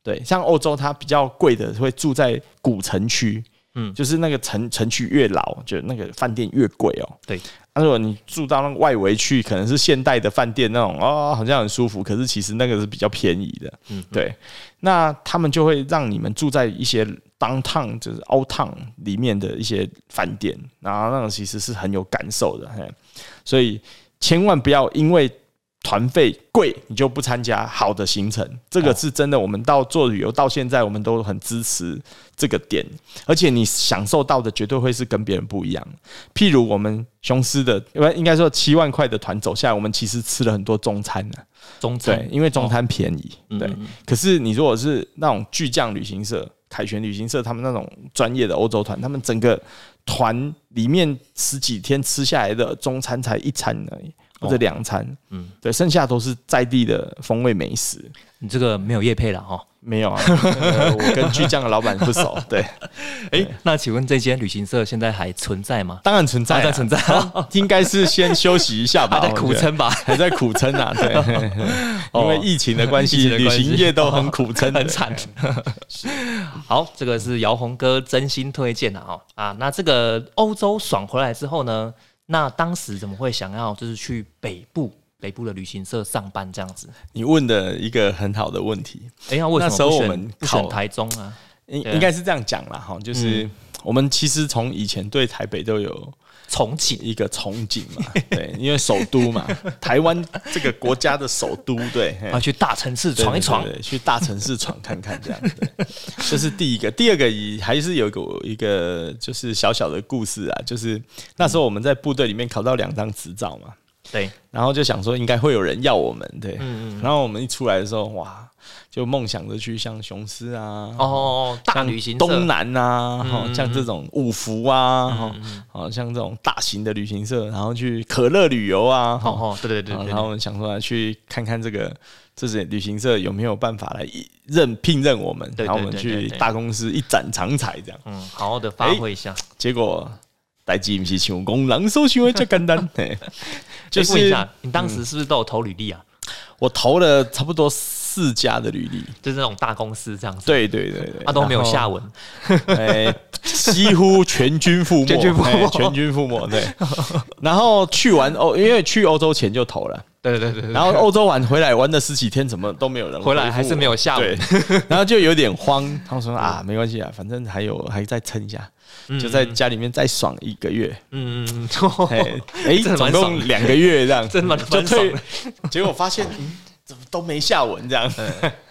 [SPEAKER 2] 对，像欧洲，它比较贵的会住在古城区，
[SPEAKER 1] 嗯。
[SPEAKER 2] 就是那个城城区越老，就那个饭店越贵哦。
[SPEAKER 1] 对，
[SPEAKER 2] 那如果你住到那个外围去，可能是现代的饭店那种哦，好像很舒服，可是其实那个是比较便宜的。
[SPEAKER 1] 嗯，
[SPEAKER 2] 对，那他们就会让你们住在一些 downtown，就是 old town 里面的一些饭店，然后那种其实是很有感受的，嘿，所以千万不要因为团费贵你就不参加好的行程，这个是真的。我们到做旅游到现在，我们都很支持这个点，而且你享受到的绝对会是跟别人不一样。譬如我们雄狮的，因为应该说七万块的团走下来，我们其实吃了很多中餐呢、
[SPEAKER 1] 中餐。
[SPEAKER 2] 对，因为中餐便宜，对。
[SPEAKER 1] 嗯嗯
[SPEAKER 2] 可是你如果是那种巨匠旅行社、凯旋旅行社，他们那种专业的欧洲团，他们整个团里面十几天吃下来的中餐才一餐而已，或者两餐，
[SPEAKER 1] 嗯
[SPEAKER 2] 嗯，对，剩下都是在地的风味美食。
[SPEAKER 1] 你这个没有业配了哈。
[SPEAKER 2] 没有啊，呃我跟巨匠的老板不熟，对，
[SPEAKER 1] 哎，那请问这间旅行社现在还存在吗？
[SPEAKER 2] 当然存在、啊，
[SPEAKER 1] 还在存在
[SPEAKER 2] 他 应该是先休息一下吧，
[SPEAKER 1] 还在苦撑吧？
[SPEAKER 2] 还在苦撑啊，对，因为疫情的关
[SPEAKER 1] 疫
[SPEAKER 2] 系，旅行业都很苦撑，
[SPEAKER 1] 很惨。好，这个是姚红哥真心推荐的哦啊。那这个欧洲爽回来之后呢，那当时怎么会想要就是去北部北部的旅行社上班这样子？
[SPEAKER 2] 你问的一个很好的问题，
[SPEAKER 1] 哎、那为什么
[SPEAKER 2] 那时候我们考
[SPEAKER 1] 不选台中啊？
[SPEAKER 2] 应应该是这样讲啦，哈，就是我们其实从以前对台北都有
[SPEAKER 1] 重启。
[SPEAKER 2] 一个憧憬嘛，对，因为首都嘛，台湾这个国家的首都，对，嘿。
[SPEAKER 1] 啊，去大城市闯一闯。
[SPEAKER 2] 去大城市闯看看，这样对，这是第一个。第二个也还是有一个一个就是小小的故事啊，就是那时候我们在部队里面考到两张执照嘛，
[SPEAKER 1] 对，
[SPEAKER 2] 然后就想说应该会有人要我们，对。然后我们一出来的时候，哇，就梦想着去像雄狮啊，
[SPEAKER 1] 哦，大旅行社
[SPEAKER 2] 东南啊，像这种五福啊，哈、好像这种大型的旅行社，然后去可乐旅游啊，哈、
[SPEAKER 1] 哦哦，对对对
[SPEAKER 2] 然后我们想说来去看看这个这些旅行社有没有办法来一任聘任我们，
[SPEAKER 1] 对对
[SPEAKER 2] 然后我们
[SPEAKER 1] 对对对
[SPEAKER 2] 去大公司一展长才这样。
[SPEAKER 1] 嗯，好好的发挥一下。
[SPEAKER 2] 结果代志不是像讲人所想的这简单，嘿就是
[SPEAKER 1] 就问一下，你当时是不是都有投履历啊？
[SPEAKER 2] 我投了差不多四家的履历，
[SPEAKER 1] 就是那种大公司这样子，
[SPEAKER 2] 对对对对，
[SPEAKER 1] 啊都没有下
[SPEAKER 2] 文。
[SPEAKER 1] 文。
[SPEAKER 2] 哎，几乎全军覆没，
[SPEAKER 1] 全军覆没。
[SPEAKER 2] 哎全军覆没。对，然后去完欧，因为去欧洲前就投了，
[SPEAKER 1] 对对对对，
[SPEAKER 2] 然后欧洲玩回来玩了十几天，怎么都没有人
[SPEAKER 1] 回来
[SPEAKER 2] 复
[SPEAKER 1] 还是没有下文，
[SPEAKER 2] 然后就有点慌。他们说啊，没关系啊，反正还有还再撑一下，就在家里面再爽一个月。
[SPEAKER 1] 嗯，嗯
[SPEAKER 2] 哎 总共两个月这样，
[SPEAKER 1] 真的蛮
[SPEAKER 2] 就退，结果发现嗯，都没下文这样，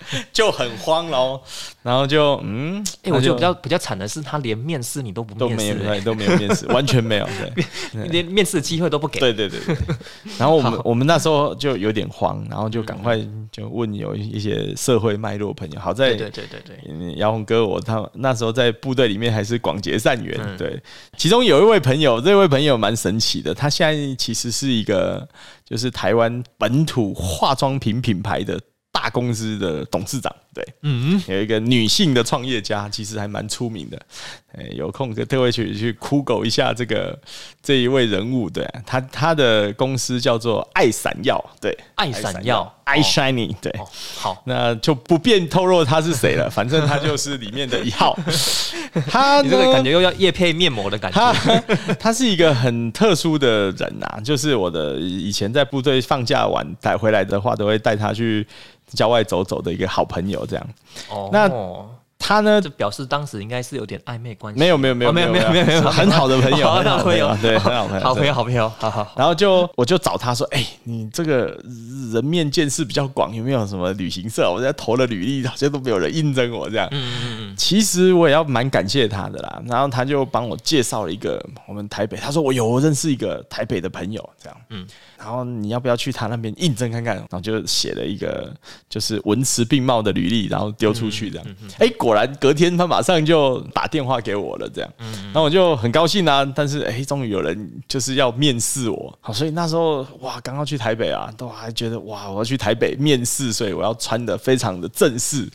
[SPEAKER 2] 就很慌喽。然后就嗯，
[SPEAKER 1] 哎，我觉得比较比较惨的是，他连面试你都不
[SPEAKER 2] 都没有
[SPEAKER 1] 面试，哎
[SPEAKER 2] 都没有面试，完全没有。对
[SPEAKER 1] 连面试的机会都不给。
[SPEAKER 2] 对对对对。然后我们我们那时候就有点慌，然后就赶快就问有一些社会脉络朋友，好在
[SPEAKER 1] 对对对对对，
[SPEAKER 2] 嗯姚红哥我他那时候在部队里面还是广结善缘，
[SPEAKER 1] 嗯
[SPEAKER 2] 对。其中有一位朋友，这位朋友蛮神奇的，他现在其实是一个就是台湾本土化妆品品牌的大公司的董事长。对，嗯，有一个女性的创业家，其实还蛮出名的。哎，有空跟各位去去酷狗一下这个这一位人物，对，他他的公司叫做爱闪耀，对，
[SPEAKER 1] 爱闪耀
[SPEAKER 2] ，eye shining，对，
[SPEAKER 1] 好，
[SPEAKER 2] 那就不便透露他是谁了，反正他就是里面的一号。他
[SPEAKER 1] 这个感觉又要夜配面膜的感觉，
[SPEAKER 2] 他他是一个很特殊的人呐，就是我的以前在部队放假完带回来的话，都会带他去郊外走走的一个好朋友，这样。哦，那。他呢，
[SPEAKER 1] 就表示当时应该是有点暧昧关系。
[SPEAKER 2] 没有没有没有
[SPEAKER 1] 没有没有没有没有
[SPEAKER 2] 很好的朋友，
[SPEAKER 1] 很好的朋友，
[SPEAKER 2] 对，很好朋友，
[SPEAKER 1] 好朋友好朋友，好好。
[SPEAKER 2] 然后就我就找他说，哎，你这个人面见识比较广，有没有什么旅行社？我在投了履历，好像都没有人应征我这样。嗯嗯嗯。其实我也要蛮感谢他的啦。然后他就帮我介绍了一个我们台北，他说我有认识一个台北的朋友，这样。嗯。然后你要不要去他那边应征看看？然后就写了一个就是文词并茂的履历，然后丢出去这样。哎，果然隔天他马上就打电话给我了，这样。然后我就很高兴啊。但是哎，终于有人就是要面试我。好，所以那时候哇，刚刚去台北啊，都还觉得哇，我要去台北面试，所以我要穿的非常的正式，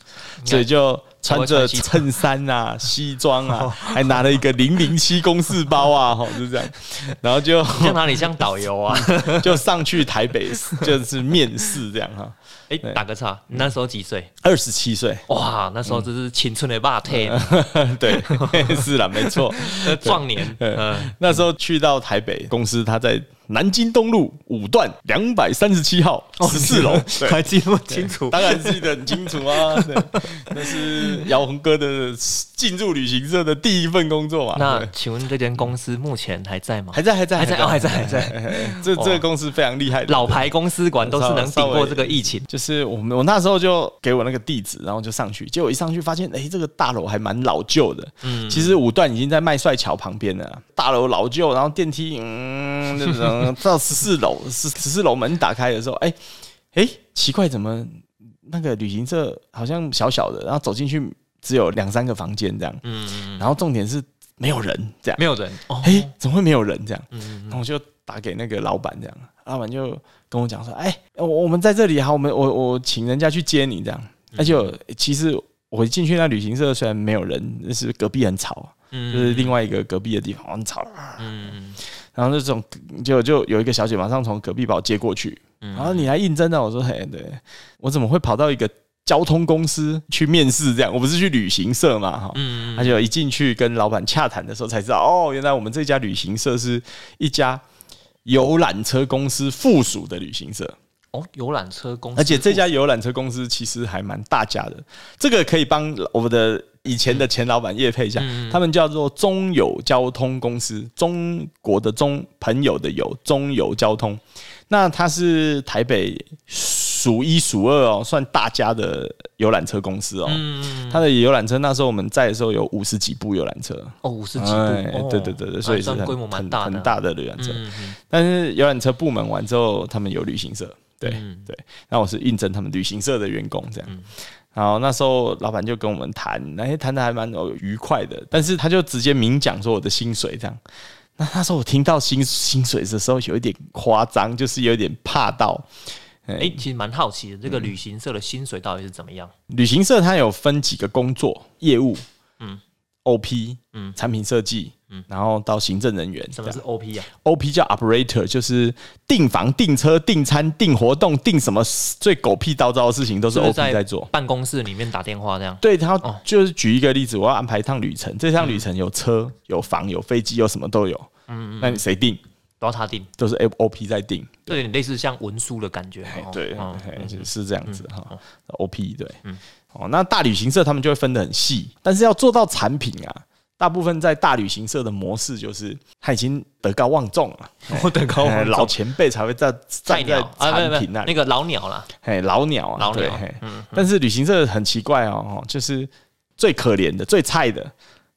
[SPEAKER 2] 所以就。穿着衬衫啊，西装啊，还拿了一个零零七公事包啊，吼，就这样，然后就
[SPEAKER 1] 像哪里像导游啊，
[SPEAKER 2] 就上去台北就是面试这样哈。
[SPEAKER 1] 哎，打个岔，你那时候几岁？
[SPEAKER 2] 二十七岁。
[SPEAKER 1] 哇，那时候就是青春的霸天。
[SPEAKER 2] 对，是啦，没错，
[SPEAKER 1] 壮年。
[SPEAKER 2] 嗯，那时候去到台北公司，他在。南京东路五段两百三十七号十四楼，
[SPEAKER 1] 还记得清楚？
[SPEAKER 2] 当然记得很清楚啊！那是姚红哥的进入旅行社的第一份工作嘛？
[SPEAKER 1] 那请问这间公司目前还在吗？
[SPEAKER 2] 还在，还在，
[SPEAKER 1] 还在，还在，还在。
[SPEAKER 2] 这这个公司非常厉害，
[SPEAKER 1] 老牌公司管都是能顶过这个疫情。
[SPEAKER 2] 就是我们我那时候就给我那个地址，然后就上去，结果一上去发现，哎，这个大楼还蛮老旧的。嗯，其实五段已经在麦帅桥旁边了，大楼老旧，然后电梯嗯那种。到十四楼，十十四楼门打开的时候，哎哎，奇怪，怎么那个旅行社好像小小的，然后走进去只有两三个房间这样，嗯，然后重点是没有人这样，
[SPEAKER 1] 没有人，
[SPEAKER 2] 哎，怎么会没有人这样？嗯，然后我就打给那个老板这样，老板就跟我讲说，哎，我我们在这里，好，我们我我请人家去接你这样，而且其实我进去那旅行社虽然没有人，但是隔壁很吵，嗯，就是另外一个隔壁的地方很吵，嗯。然后那种就就有一个小姐马上从隔壁把我接过去，然后你来应征的，我说嘿，对我怎么会跑到一个交通公司去面试？这样我不是去旅行社嘛，哈，嗯，而且一进去跟老板洽谈的时候才知道，哦，原来我们这家旅行社是一家游览车公司附属的旅行社。
[SPEAKER 1] 哦，游览车公司，
[SPEAKER 2] 而且这家游览车公司其实还蛮大家的，这个可以帮我们的。以前的前老板叶配一下，他们叫做中友交通公司，中国的中朋友的友，中友交通。那它是台北数一数二哦，算大家的游览车公司哦。它的游览车那时候我们在的时候有五十几部游览车
[SPEAKER 1] 哦，五十几部，
[SPEAKER 2] 对对对对，所以是
[SPEAKER 1] 规模蛮大
[SPEAKER 2] 很大的游览车。但是游览车部门完之后，他们有旅行社，对对。那我是应征他们旅行社的员工这样。然后那时候老板就跟我们谈，哎，谈的还蛮有愉快的。但是他就直接明讲说我的薪水这样。那那时候我听到薪薪水的时候有一点夸张，就是有点怕到。
[SPEAKER 1] 哎，其实蛮好奇的，这个旅行社的薪水到底是怎么样？
[SPEAKER 2] 旅行社它有分几个工作业务，嗯，OP，嗯，产品设计。嗯，然后到行政人员，
[SPEAKER 1] 什么是 OP 啊
[SPEAKER 2] ？OP 叫 operator，就是订房、订车、订餐、订活动、订什么最狗屁叨叨的事情都是 OP 在做。
[SPEAKER 1] 办公室里面打电话这样。
[SPEAKER 2] 对他就是举一个例子，我要安排一趟旅程，这趟旅程有车、有房、有飞机，有什么都有。嗯嗯。那你谁订？
[SPEAKER 1] 都要他订，
[SPEAKER 2] 都是 OP 在订，
[SPEAKER 1] 有点类似像文书的感觉。
[SPEAKER 2] 对，是这样子哈。OP 对，嗯。哦，那大旅行社他们就会分得很细，但是要做到产品啊。大部分在大旅行社的模式就是他已经德高望重了，
[SPEAKER 1] 德高望重，
[SPEAKER 2] 老前辈才会在站在产品那
[SPEAKER 1] 那个老鸟了，
[SPEAKER 2] 嘿，老鸟啊，
[SPEAKER 1] 老鸟。
[SPEAKER 2] 但是旅行社很奇怪哦，就是最可怜的、最菜的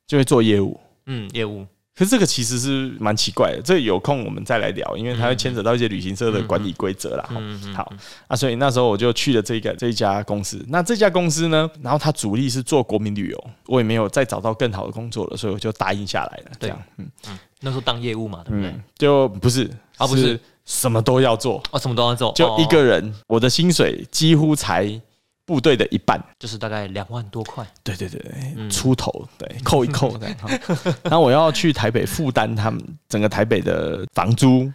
[SPEAKER 2] 就会做业务，
[SPEAKER 1] 嗯，业务。
[SPEAKER 2] 可是这个其实是蛮奇怪的，这有空我们再来聊，因为它会牵扯到一些旅行社的管理规则啦。好啊，所以那时候我就去了这个这一家公司。那这家公司呢，然后它主力是做国民旅游，我也没有再找到更好的工作了，所以我就答应下来了。这样，嗯
[SPEAKER 1] 嗯，那时候当业务嘛，对不对？
[SPEAKER 2] 就不是
[SPEAKER 1] 啊，不是
[SPEAKER 2] 什么都要做
[SPEAKER 1] 哦，什么都要做，
[SPEAKER 2] 就一个人，我的薪水几乎才。部队的一半，
[SPEAKER 1] 就是大概两万多块。
[SPEAKER 2] 对对对对，出头对 扣一扣这样。然后我要去台北负担他们整个台北的房租，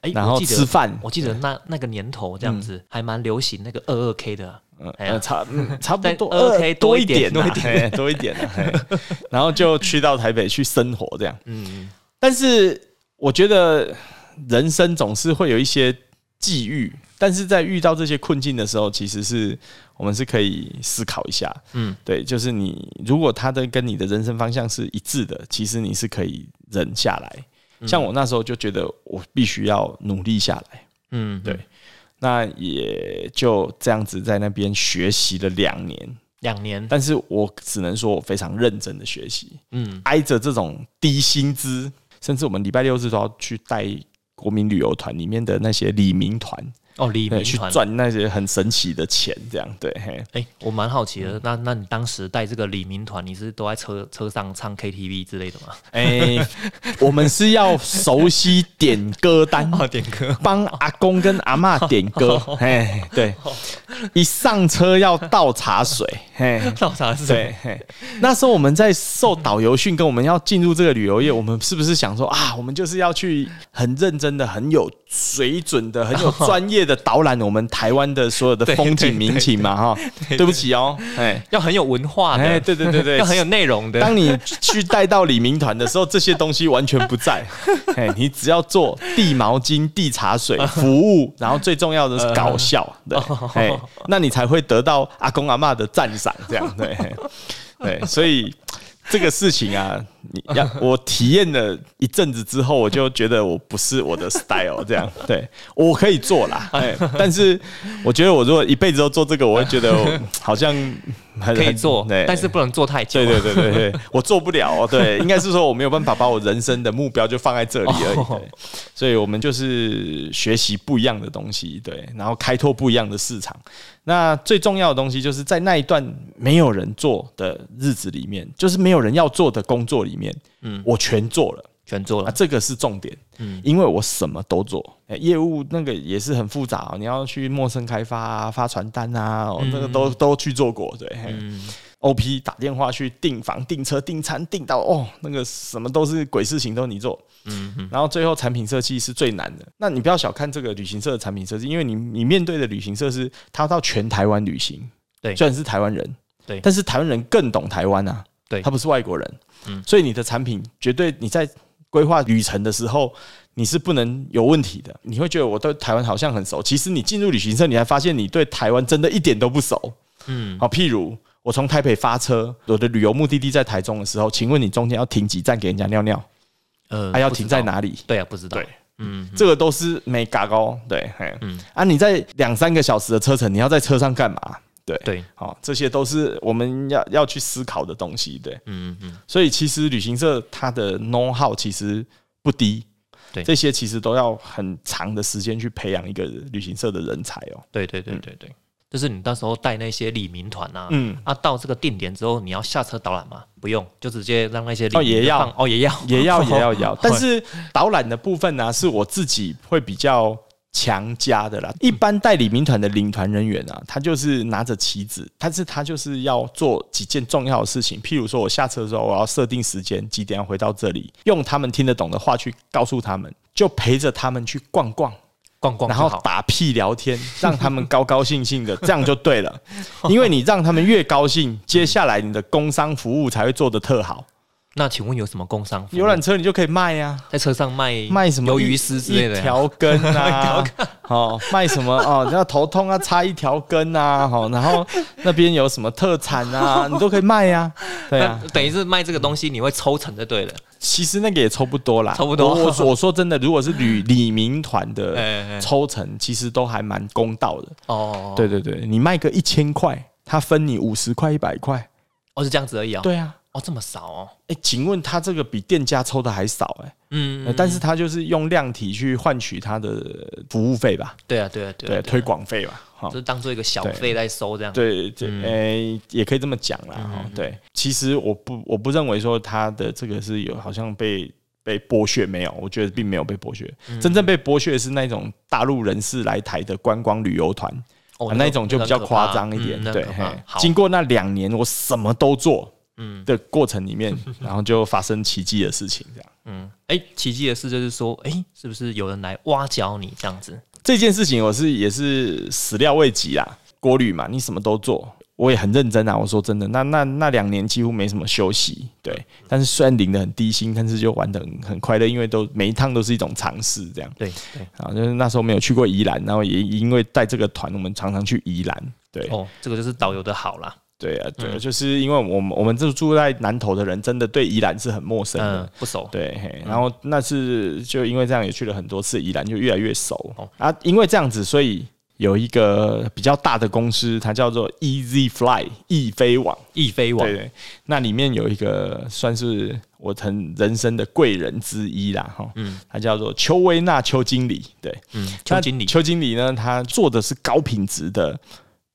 [SPEAKER 1] 哎，
[SPEAKER 2] 然后吃饭，
[SPEAKER 1] 我记得那那个年头这样子，还蛮流行那个二二 K 的。
[SPEAKER 2] 嗯差嗯差不多
[SPEAKER 1] 再 2K
[SPEAKER 2] 多
[SPEAKER 1] 多一点多一
[SPEAKER 2] 点多一点 然后就去到台北去生活这样。
[SPEAKER 1] 嗯，
[SPEAKER 2] 但是我觉得人生总是会有一些际遇，但是在遇到这些困境的时候，其实是我们是可以思考一下，
[SPEAKER 1] 嗯。
[SPEAKER 2] 嗯，对，就是你如果他的跟你的人生方向是一致的，其实你是可以忍下来。像我那时候就觉得我必须要努力下来，
[SPEAKER 1] 嗯，
[SPEAKER 2] 对，那也就这样子在那边学习了两年，
[SPEAKER 1] 两年，
[SPEAKER 2] 但是我只能说我非常认真的学习，
[SPEAKER 1] 嗯，
[SPEAKER 2] 挨着这种低薪资，甚至我们礼拜六日都要去带国民旅游团里面的那些李明团，
[SPEAKER 1] 哦，李，明团。
[SPEAKER 2] 去赚那些很神奇的钱，这样对，嘿，
[SPEAKER 1] 哎、我蛮好奇
[SPEAKER 2] 嗯
[SPEAKER 1] 的，那那你当时带这个李明团，你是都在车车上唱 KTV 之类的吗？
[SPEAKER 2] 哎、我们是要熟悉点歌单，
[SPEAKER 1] 哦，点歌，
[SPEAKER 2] 帮阿公跟阿嬷点歌，嘿，对，一上车要倒茶水，嘿。
[SPEAKER 1] 倒茶水？
[SPEAKER 2] 对，嘿那时候我们在受导游训，跟我们要进入这个旅游业，我们是不是想说啊，我们就是要去很认真的、很有水准的、很有专业的导览我们台湾的所有的风景民情嘛？哈，对不起哦，哎
[SPEAKER 1] 要很有文化的，
[SPEAKER 2] 哎，对对对对，
[SPEAKER 1] 要很有内容的。
[SPEAKER 2] 当你去带到李明团的时候，这些东西完全不在。哎，你只要做递毛巾、递茶水 服务，然后最重要的是搞笑，对，哎，那你才会得到阿公阿妈的赞赏，这样对，嘿对，所以。这个事情啊，你要 我体验了一阵子之后，我就觉得我不是我的 style，这样对我可以做啦，哎，但是我觉得我如果一辈子都做这个，我会觉得好像很
[SPEAKER 1] 可以做
[SPEAKER 2] 对，
[SPEAKER 1] 但是不能做太久。
[SPEAKER 2] 对对对对对，我做不了哦。对，应该是说我没有办法把我人生的目标就放在这里而已。
[SPEAKER 1] 哦
[SPEAKER 2] 对，所以我们就是学习不一样的东西，对，然后开拓不一样的市场。那最重要的东西就是在那一段没有人做的日子里面，就是没有人要做的工作里面，嗯，我全做了。啊，
[SPEAKER 1] 全做了。
[SPEAKER 2] 这个是重点，嗯，因为我什么都做，哎、业务那个也是很复杂、哦，你要去陌生开发啊、发传单啊，哦，那个都都去做过，对，嗯。OP 打电话去订房、订车、订餐，订到哦，那个什么都是鬼事情都你做，嗯，然后最后产品设计是最难的。那你不要小看这个旅行社的产品设计，因为你你面对的旅行社是他到全台湾旅行，
[SPEAKER 1] 对。
[SPEAKER 2] 虽然是台湾人，
[SPEAKER 1] 对。
[SPEAKER 2] 但是台湾人更懂台湾啊，
[SPEAKER 1] 对
[SPEAKER 2] 他不是外国人，嗯，所以你的产品绝对你在规划旅程的时候。你是不能有问题的，你会觉得我对台湾好像很熟，其实你进入旅行社，你才发现你对台湾真的一点都不熟。
[SPEAKER 1] 嗯，
[SPEAKER 2] 好，譬如我从台北发车，我的旅游目的地在台中的时候，请问你中间要停几站给人家尿尿？
[SPEAKER 1] 呃
[SPEAKER 2] 还要停在？哪里？
[SPEAKER 1] 对啊，不知道。
[SPEAKER 2] 对
[SPEAKER 1] 嗯，
[SPEAKER 2] 这个都是没嘎高。对，嘿，啊，你在两三个小时的车程，你要在车上干嘛？对，
[SPEAKER 1] 对，
[SPEAKER 2] 好，这些都是我们要要去思考的东西。对，
[SPEAKER 1] 嗯嗯，
[SPEAKER 2] 所以其实旅行社它的 know how 其实不低。
[SPEAKER 1] 对。
[SPEAKER 2] 这些其实都要很长的时间去培养一个旅行社的人才哦。
[SPEAKER 1] 对对对对对，就是你到时候带那些李民团啊，
[SPEAKER 2] 嗯。
[SPEAKER 1] 啊，到这个定点之后，你要下车导览吗？不用，就直接让那些
[SPEAKER 2] 哦也要。
[SPEAKER 1] 哦也要。
[SPEAKER 2] 也要也要要，但是导览的部分呢、是我自己会比较强加的啦。一般代理民团的领团人员啊，他就是拿着旗子，但是他就是要做几件重要的事情，譬如说我下车的时候，我要设定时间，几点要回到这里，用他们听得懂的话去告诉他们，就陪着他们去逛逛。
[SPEAKER 1] 逛逛，
[SPEAKER 2] 然后打屁聊天，让他们高高兴兴的，这样就对了。因为你让他们越高兴，接下来你的工商服务才会做得特好。
[SPEAKER 1] 那请问有什么工商？
[SPEAKER 2] 游览车你就可以卖呀、
[SPEAKER 1] 在车上卖
[SPEAKER 2] 卖什么
[SPEAKER 1] 鱿鱼丝之类的
[SPEAKER 2] 条根啊，哦，卖什么哦？要头痛啊，插一条根啊，好，然后那边有什么特产啊，你都可以卖呀、对啊，
[SPEAKER 1] 等于是卖这个东西，你会抽成就对了。
[SPEAKER 2] 其实那个也抽不多啦，
[SPEAKER 1] 抽不多
[SPEAKER 2] 我我我说真的，如果是旅李民团的 抽成，其实都还蛮公道的。
[SPEAKER 1] 哦，
[SPEAKER 2] 对对对，你卖个一千块，他分你五十块、一百块。
[SPEAKER 1] 哦是这样子而已哦。，
[SPEAKER 2] 对啊，
[SPEAKER 1] 哦这么少哦。
[SPEAKER 2] 哎，请问他这个比店家抽的还少哎、
[SPEAKER 1] 嗯
[SPEAKER 2] 呃，但是他就是用量体去换取他的服务费吧，
[SPEAKER 1] 对啊对啊对
[SPEAKER 2] 对，
[SPEAKER 1] 啊，
[SPEAKER 2] 推广费吧，哈。
[SPEAKER 1] 就，是当做一个小费在收这样。
[SPEAKER 2] 对对，
[SPEAKER 1] 嗯。
[SPEAKER 2] 诶、也可以这么讲啦，哈、对，其实我不我不认为说他的这个是有好像被被剥削，没有，我觉得并没有被剥削，
[SPEAKER 1] 嗯。
[SPEAKER 2] 真正被剥削的是那种大陆人士来台的观光旅游团。
[SPEAKER 1] 哦
[SPEAKER 2] 啊那一种就比较夸张一点。对，嘿。经过那两年，我什么都做，嗯的过程里面，然后就发生奇迹的事情，这样。
[SPEAKER 1] 嗯，哎，奇迹的事就是说，哎，是不是有人来挖角你这样子？
[SPEAKER 2] 这件事情我是也是始料未及啊。国旅嘛，你什么都做，我也很认真啊。我说真的，那那那两年几乎没什么休息，对。但是虽然领的很低薪，但是就玩的很很快乐，因为都每一趟都是一种尝试，这样。
[SPEAKER 1] 对对
[SPEAKER 2] 啊，就是那时候没有去过宜兰，然后也因为带这个团，我们常常去宜兰。对
[SPEAKER 1] 哦，这个就是导游的好啦。
[SPEAKER 2] 对啊，对，就是因为我们我们这住在南投的人，真的对宜兰是很陌生的，
[SPEAKER 1] 不熟。
[SPEAKER 2] 对，然后那是就因为这样也去了很多次宜兰，就越来越熟。啊，因为这样子，所以有一个比较大的公司，它叫做 Easy Fly 易飞网，
[SPEAKER 1] 易飞网。
[SPEAKER 2] 对，那里面有一个算是我很人生的贵人之一啦，哈，嗯，他叫做邱威娜邱经理，对，
[SPEAKER 1] 嗯，邱经理，
[SPEAKER 2] 邱经理呢，他做的是高品质的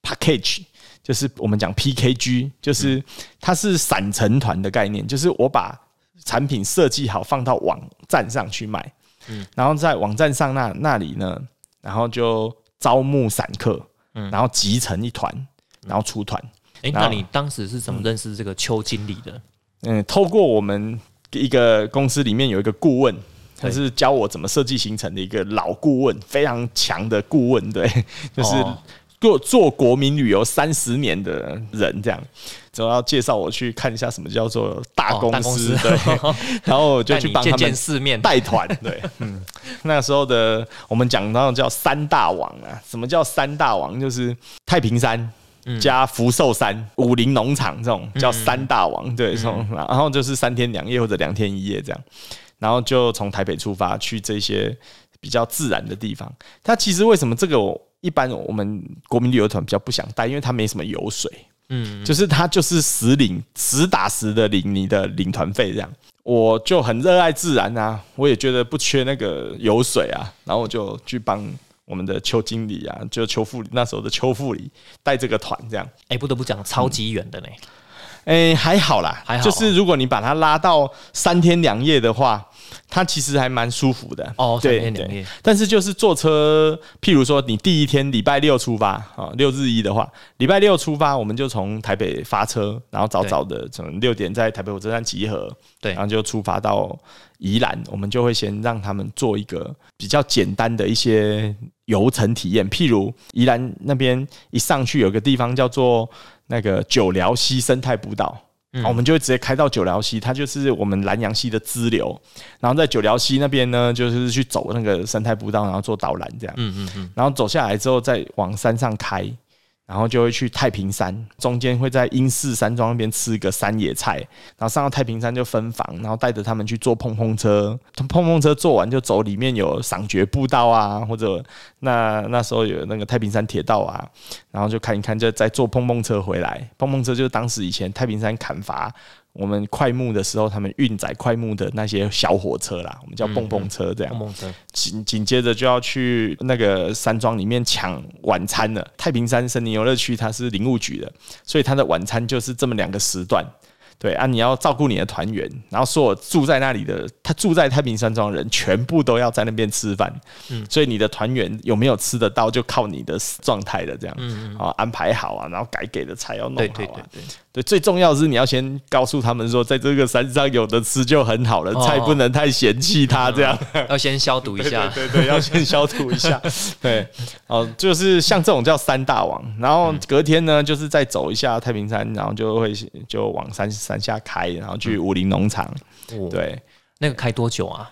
[SPEAKER 2] package。就是我们讲 PKG，就是它是散成团的概念，就是我把产品设计好放到网站上去卖，嗯，然后在网站上那那里呢，然后就招募散客，嗯，然后集成一团，然后出团。
[SPEAKER 1] 哎，那你当时是怎么认识这个邱经理的？
[SPEAKER 2] 嗯，透过我们一个公司里面有一个顾问，他是教我怎么设计行程的一个老顾问，非常强的顾问，对，就是。做做国民旅游三十年的人，这样，总要介绍我去看一下什么叫做大公司，对，然后我就去帮他们
[SPEAKER 1] 世面
[SPEAKER 2] 带团，对，嗯，那时候的我们讲到叫三大王啊，什么叫三大王？就是太平山加福寿山、武林农场这种叫三大王，对，从然后就是三天两夜或者两天一夜这样，然后就从台北出发去这些比较自然的地方。它其实为什么这个？一般我们国民旅游团比较不想带，因为它没什么油水，嗯，就是它就是实领实打实的领你的领团费这样。我就很热爱自然啊，我也觉得不缺那个油水啊，然后我就去帮我们的邱经理啊，就邱副那时候的邱副理带这个团这样。
[SPEAKER 1] 哎，不得不讲，超级远的呢。
[SPEAKER 2] 哎，还好啦，
[SPEAKER 1] 还好，
[SPEAKER 2] 就是如果你把它拉到三天两夜的话。它其实还蛮舒服的。
[SPEAKER 1] 哦，对对，
[SPEAKER 2] 但是就是坐车，譬如说你第一天礼拜六出发啊，六日一的话，礼拜六出发，我们就从台北发车，然后早早的从六点在台北火车站集合，
[SPEAKER 1] 对，
[SPEAKER 2] 然后就出发到宜兰，我们就会先让他们做一个比较简单的一些游程体验，譬如宜兰那边一上去有个地方叫做那个九寮溪生态步道。我们就会直接开到九寮溪，它就是我们南洋溪的支流。然后在九寮溪那边呢，就是去走那个生态步道，然后做导览这样。嗯嗯嗯。然后走下来之后，再往山上开。然后就会去太平山，中间会在英式山庄那边吃一个山野菜，然后上到太平山就分房，然后带着他们去坐碰碰车，碰碰车坐完就走里面有赏蕨步道啊，或者那那时候有那个太平山铁道啊，然后就看一看，就再坐碰碰车回来。碰碰车就是当时以前太平山砍伐。我们快木的时候，他们运载快木的那些小火车啦，我们叫蹦蹦车这样。
[SPEAKER 1] 蹦蹦车
[SPEAKER 2] 紧紧接着就要去那个山庄里面抢晚餐了。太平山森林游乐区它是林务局的，所以它的晚餐就是这么两个时段。对啊，你要照顾你的团员，然后所有住在那里的，他住在太平山庄的人，全部都要在那边吃饭。嗯，所以你的团员有没有吃得到，就靠你的状态的这样。嗯嗯，啊，安排好啊，然后该给的菜要弄好啊。对对对对。对，最重要的是你要先告诉他们说，在这个山上有的吃就很好了，菜不能太嫌弃它，这样
[SPEAKER 1] 要先消毒一下。
[SPEAKER 2] 对对，要先消毒一下。对，哦，就是像这种叫三大王，然后隔天呢，就是再走一下太平山，然后就会就往山山下开，然后去武林农场。对，
[SPEAKER 1] 那个开多久啊？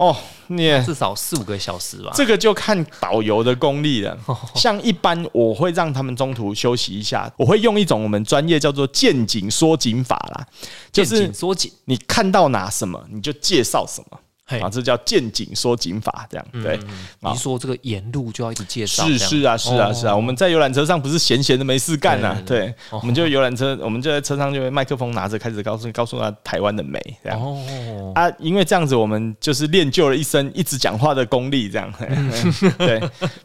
[SPEAKER 2] 哦，你
[SPEAKER 1] 至少四五个小时吧。
[SPEAKER 2] 这个就看导游的功力了。像一般我会让他们中途休息一下，我会用一种我们专业叫做见景说景法啦，
[SPEAKER 1] 就是说景，
[SPEAKER 2] 你看到哪什么你就介绍什么。啊，这叫见景说景法，这样对。
[SPEAKER 1] 你说这个沿路就要一直介绍，
[SPEAKER 2] 是是啊是啊是啊。我们在游览车上不是闲闲的没事干啊，对，我们就游览车，我们就在车上就麦克风拿着开始告诉告诉他台湾的美，这样。哦啊，因为这样子我们就是练就了一身一直讲话的功力，这样。对，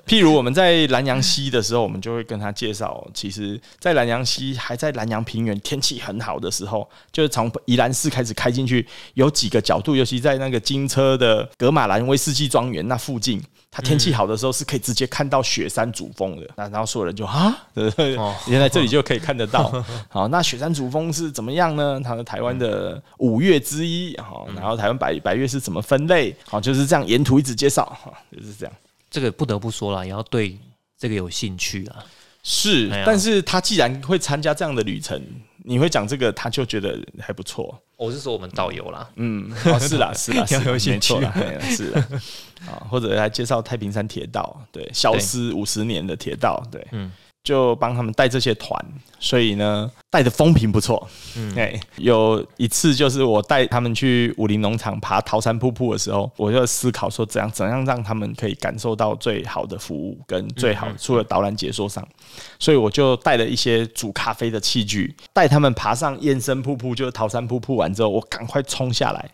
[SPEAKER 2] 譬如我们在南阳溪的时候，我们就会跟他介绍，其实，在南阳溪还在南阳平原天气很好的时候，就是从宜兰市开始开进去，有几个角度，尤其在那个金。车的格马兰威士忌庄园那附近，它天气好的时候是可以直接看到雪山主峰的。那然后所有人就啊，
[SPEAKER 1] 哦
[SPEAKER 2] 原来这里就可以看得到。好，那雪山主峰是怎么样呢？它是台湾的五岳之一。好，然后台湾百百岳是怎么分类？好，就是这样沿途一直介绍，哈，就是这样。
[SPEAKER 1] 这个不得不说了，也要对这个有兴趣啊。
[SPEAKER 2] 是但是他既然会参加这样的旅程，你会讲这个，他就觉得还不错。
[SPEAKER 1] 我是说我们导游啦，
[SPEAKER 2] 嗯，哦，是啦，是啦，是啦
[SPEAKER 1] 要有兴趣
[SPEAKER 2] 啦是啦。啊，或者来介绍太平山铁道，对，消失五十年的铁道，对，
[SPEAKER 1] 嗯
[SPEAKER 2] 就帮他们带这些团，所以呢，带的风评不错。
[SPEAKER 1] 嗯
[SPEAKER 2] 哎，有一次就是我带他们去武林农场爬桃山瀑布的时候，我就思考说怎样怎样让他们可以感受到最好的服务跟最好，除了导览解说上，所以我就带了一些煮咖啡的器具，带他们爬上燕身瀑布，就是桃山瀑布完之后，我赶快冲下来。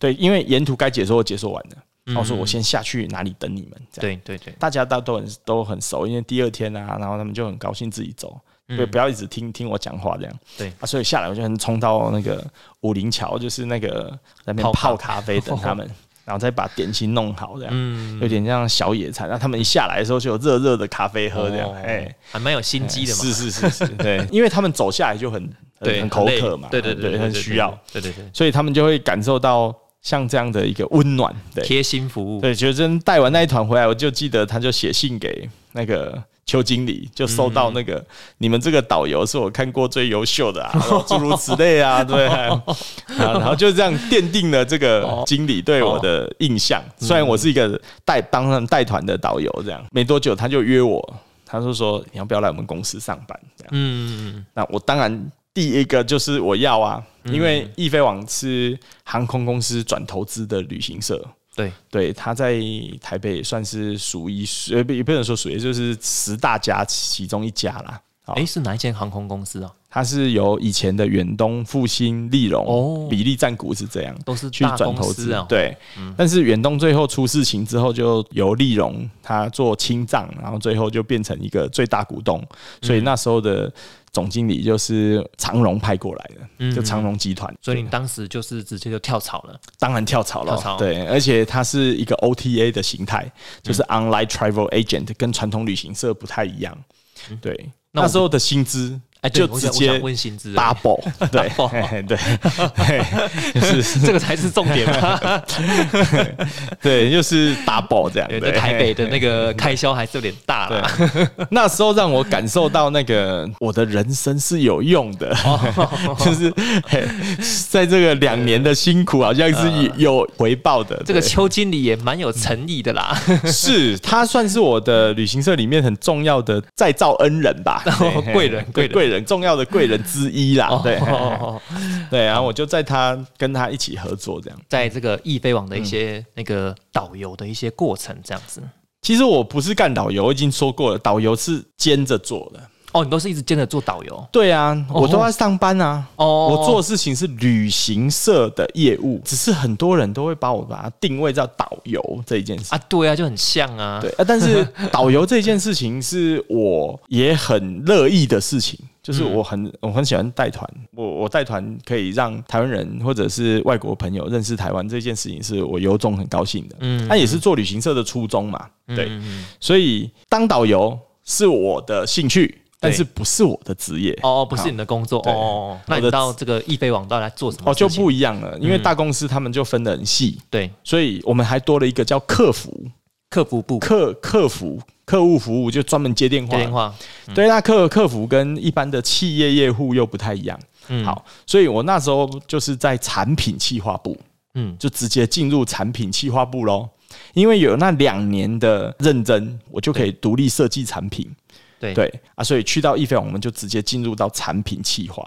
[SPEAKER 2] 对，因为沿途该解说我解说完了，然后说我先下去哪里等你们。这样，
[SPEAKER 1] 对对对，
[SPEAKER 2] 大家都都很都很熟，因为第二天啊，然后他们就很高兴自己走。对，不要一直听听我讲话这样。
[SPEAKER 1] 对
[SPEAKER 2] 啊，所以下来我就很冲到那个武林桥，就是那个在那边
[SPEAKER 1] 泡
[SPEAKER 2] 泡
[SPEAKER 1] 咖
[SPEAKER 2] 咖啡等他们，然后再把点心弄好这样。
[SPEAKER 1] 嗯，
[SPEAKER 2] 有点像小野餐，然后他们一下来的时候就有热热的咖啡喝，这样，
[SPEAKER 1] 哦
[SPEAKER 2] 哎、
[SPEAKER 1] 还蛮有心机的嘛。
[SPEAKER 2] 是是是是，对，因为他们走下来就很很，很口渴嘛，
[SPEAKER 1] 对对对对，对
[SPEAKER 2] 很需要，，
[SPEAKER 1] 对对对，
[SPEAKER 2] 所以他们就会感受到像这样的一个温暖，对。
[SPEAKER 1] 贴心服务，
[SPEAKER 2] 对，觉得真带完那一团回来，我就记得他就写信给那个邱经理，就收到那个、你们这个导游是我看过最优秀的啊，诸如此类啊，对。啊，然后就这样奠定了这个经理对我的印象。虽然我是一个带帮他们带团的导游，这样。没多久他就约我，他就说你要不要来我们公司上班？这样，
[SPEAKER 1] 嗯，
[SPEAKER 2] 那我当然第一个就是我要啊，因为易飞网是航空公司转投资的旅行社。
[SPEAKER 1] 对，
[SPEAKER 2] 对，他在台北算是数一数，呃，也不能说数一，就是十大家其中一家啦。好
[SPEAKER 1] 哎，是哪一间航空公司啊？
[SPEAKER 2] 它是由以前的远东、复兴、利荣、
[SPEAKER 1] 哦。
[SPEAKER 2] 比利占股是这样，
[SPEAKER 1] 都是
[SPEAKER 2] 去转投资。
[SPEAKER 1] 司啊。，
[SPEAKER 2] 对，但是远东最后出事情之后，就由利荣他做清账，然后最后就变成一个最大股东，所以
[SPEAKER 1] 嗯。
[SPEAKER 2] 那时候的总经理就是长荣派过来的，
[SPEAKER 1] 嗯
[SPEAKER 2] 就长荣集团。
[SPEAKER 1] 所以你当时就是直接就跳槽了。
[SPEAKER 2] 当然跳槽了，
[SPEAKER 1] 跳槽
[SPEAKER 2] 对，而且它是一个 OTA 的形态，就是 online travel agent，跟传统旅行社不太一样。对，
[SPEAKER 1] 那
[SPEAKER 2] 时候的薪资
[SPEAKER 1] 哎，
[SPEAKER 2] 就直接
[SPEAKER 1] 想问薪资
[SPEAKER 2] double，对。对，就是。
[SPEAKER 1] 这个才是重点嘛。
[SPEAKER 2] 对，就是 double 这样。
[SPEAKER 1] 对，台北的那个开销还是有点大了。，
[SPEAKER 2] 那时候让我感受到那个我的人生是有用的，就是在这个两年的辛苦，好像是有有回报的。
[SPEAKER 1] 这个邱经理也蛮有诚意的啦。
[SPEAKER 2] 是他算是我的旅行社里面很重要的再造恩人吧，对
[SPEAKER 1] 贵人贵
[SPEAKER 2] 贵人重要的贵人之一啦。对
[SPEAKER 1] 哦
[SPEAKER 2] 对，然后我就在他跟他一起合作这样。
[SPEAKER 1] 在这个易飞网的一些那个导游的一些过程，这样子。
[SPEAKER 2] 其实我不是干导游，我已经说过了，导游是兼着做的。
[SPEAKER 1] 哦，你都是一直兼着做导游
[SPEAKER 2] 对啊，我都在上班啊。
[SPEAKER 1] 哦
[SPEAKER 2] 我做的事情是旅行社的业务，只是很多人都会把我把它定位叫导游这一件事。
[SPEAKER 1] 啊，对啊，就很像啊。
[SPEAKER 2] 对啊，但是导游这件事情是我也很乐意的事情，就是我很我很喜欢带团，我我带团可以让台湾人或者是外国朋友认识台湾这件事情，是我由衷很高兴的。
[SPEAKER 1] 嗯
[SPEAKER 2] 嗯，那也是做旅行社的初衷嘛，对，
[SPEAKER 1] 嗯
[SPEAKER 2] 所以当导游是我的兴趣，但是不是我的职业。
[SPEAKER 1] 哦，不是你的工作哦。那你到这个易飞网到底来做什么
[SPEAKER 2] 哦，就？不一样了，因为大公司他们就分得很细，
[SPEAKER 1] 对。
[SPEAKER 2] 所以我们还多了一个叫客服，
[SPEAKER 1] 客服部。
[SPEAKER 2] 客客服客户服务就专门接电话
[SPEAKER 1] 接。电话。
[SPEAKER 2] 对，那客客服跟一般的企业业务又不太一样。
[SPEAKER 1] 嗯，
[SPEAKER 2] 好，所以我那时候就是在产品企划部，
[SPEAKER 1] 嗯，
[SPEAKER 2] 就直接进入产品企划部喽。因为有那两年的认真，我就可以独立设计产品。
[SPEAKER 1] 对
[SPEAKER 2] 对啊，所以去到易飞网，我们就直接进入到产品企划。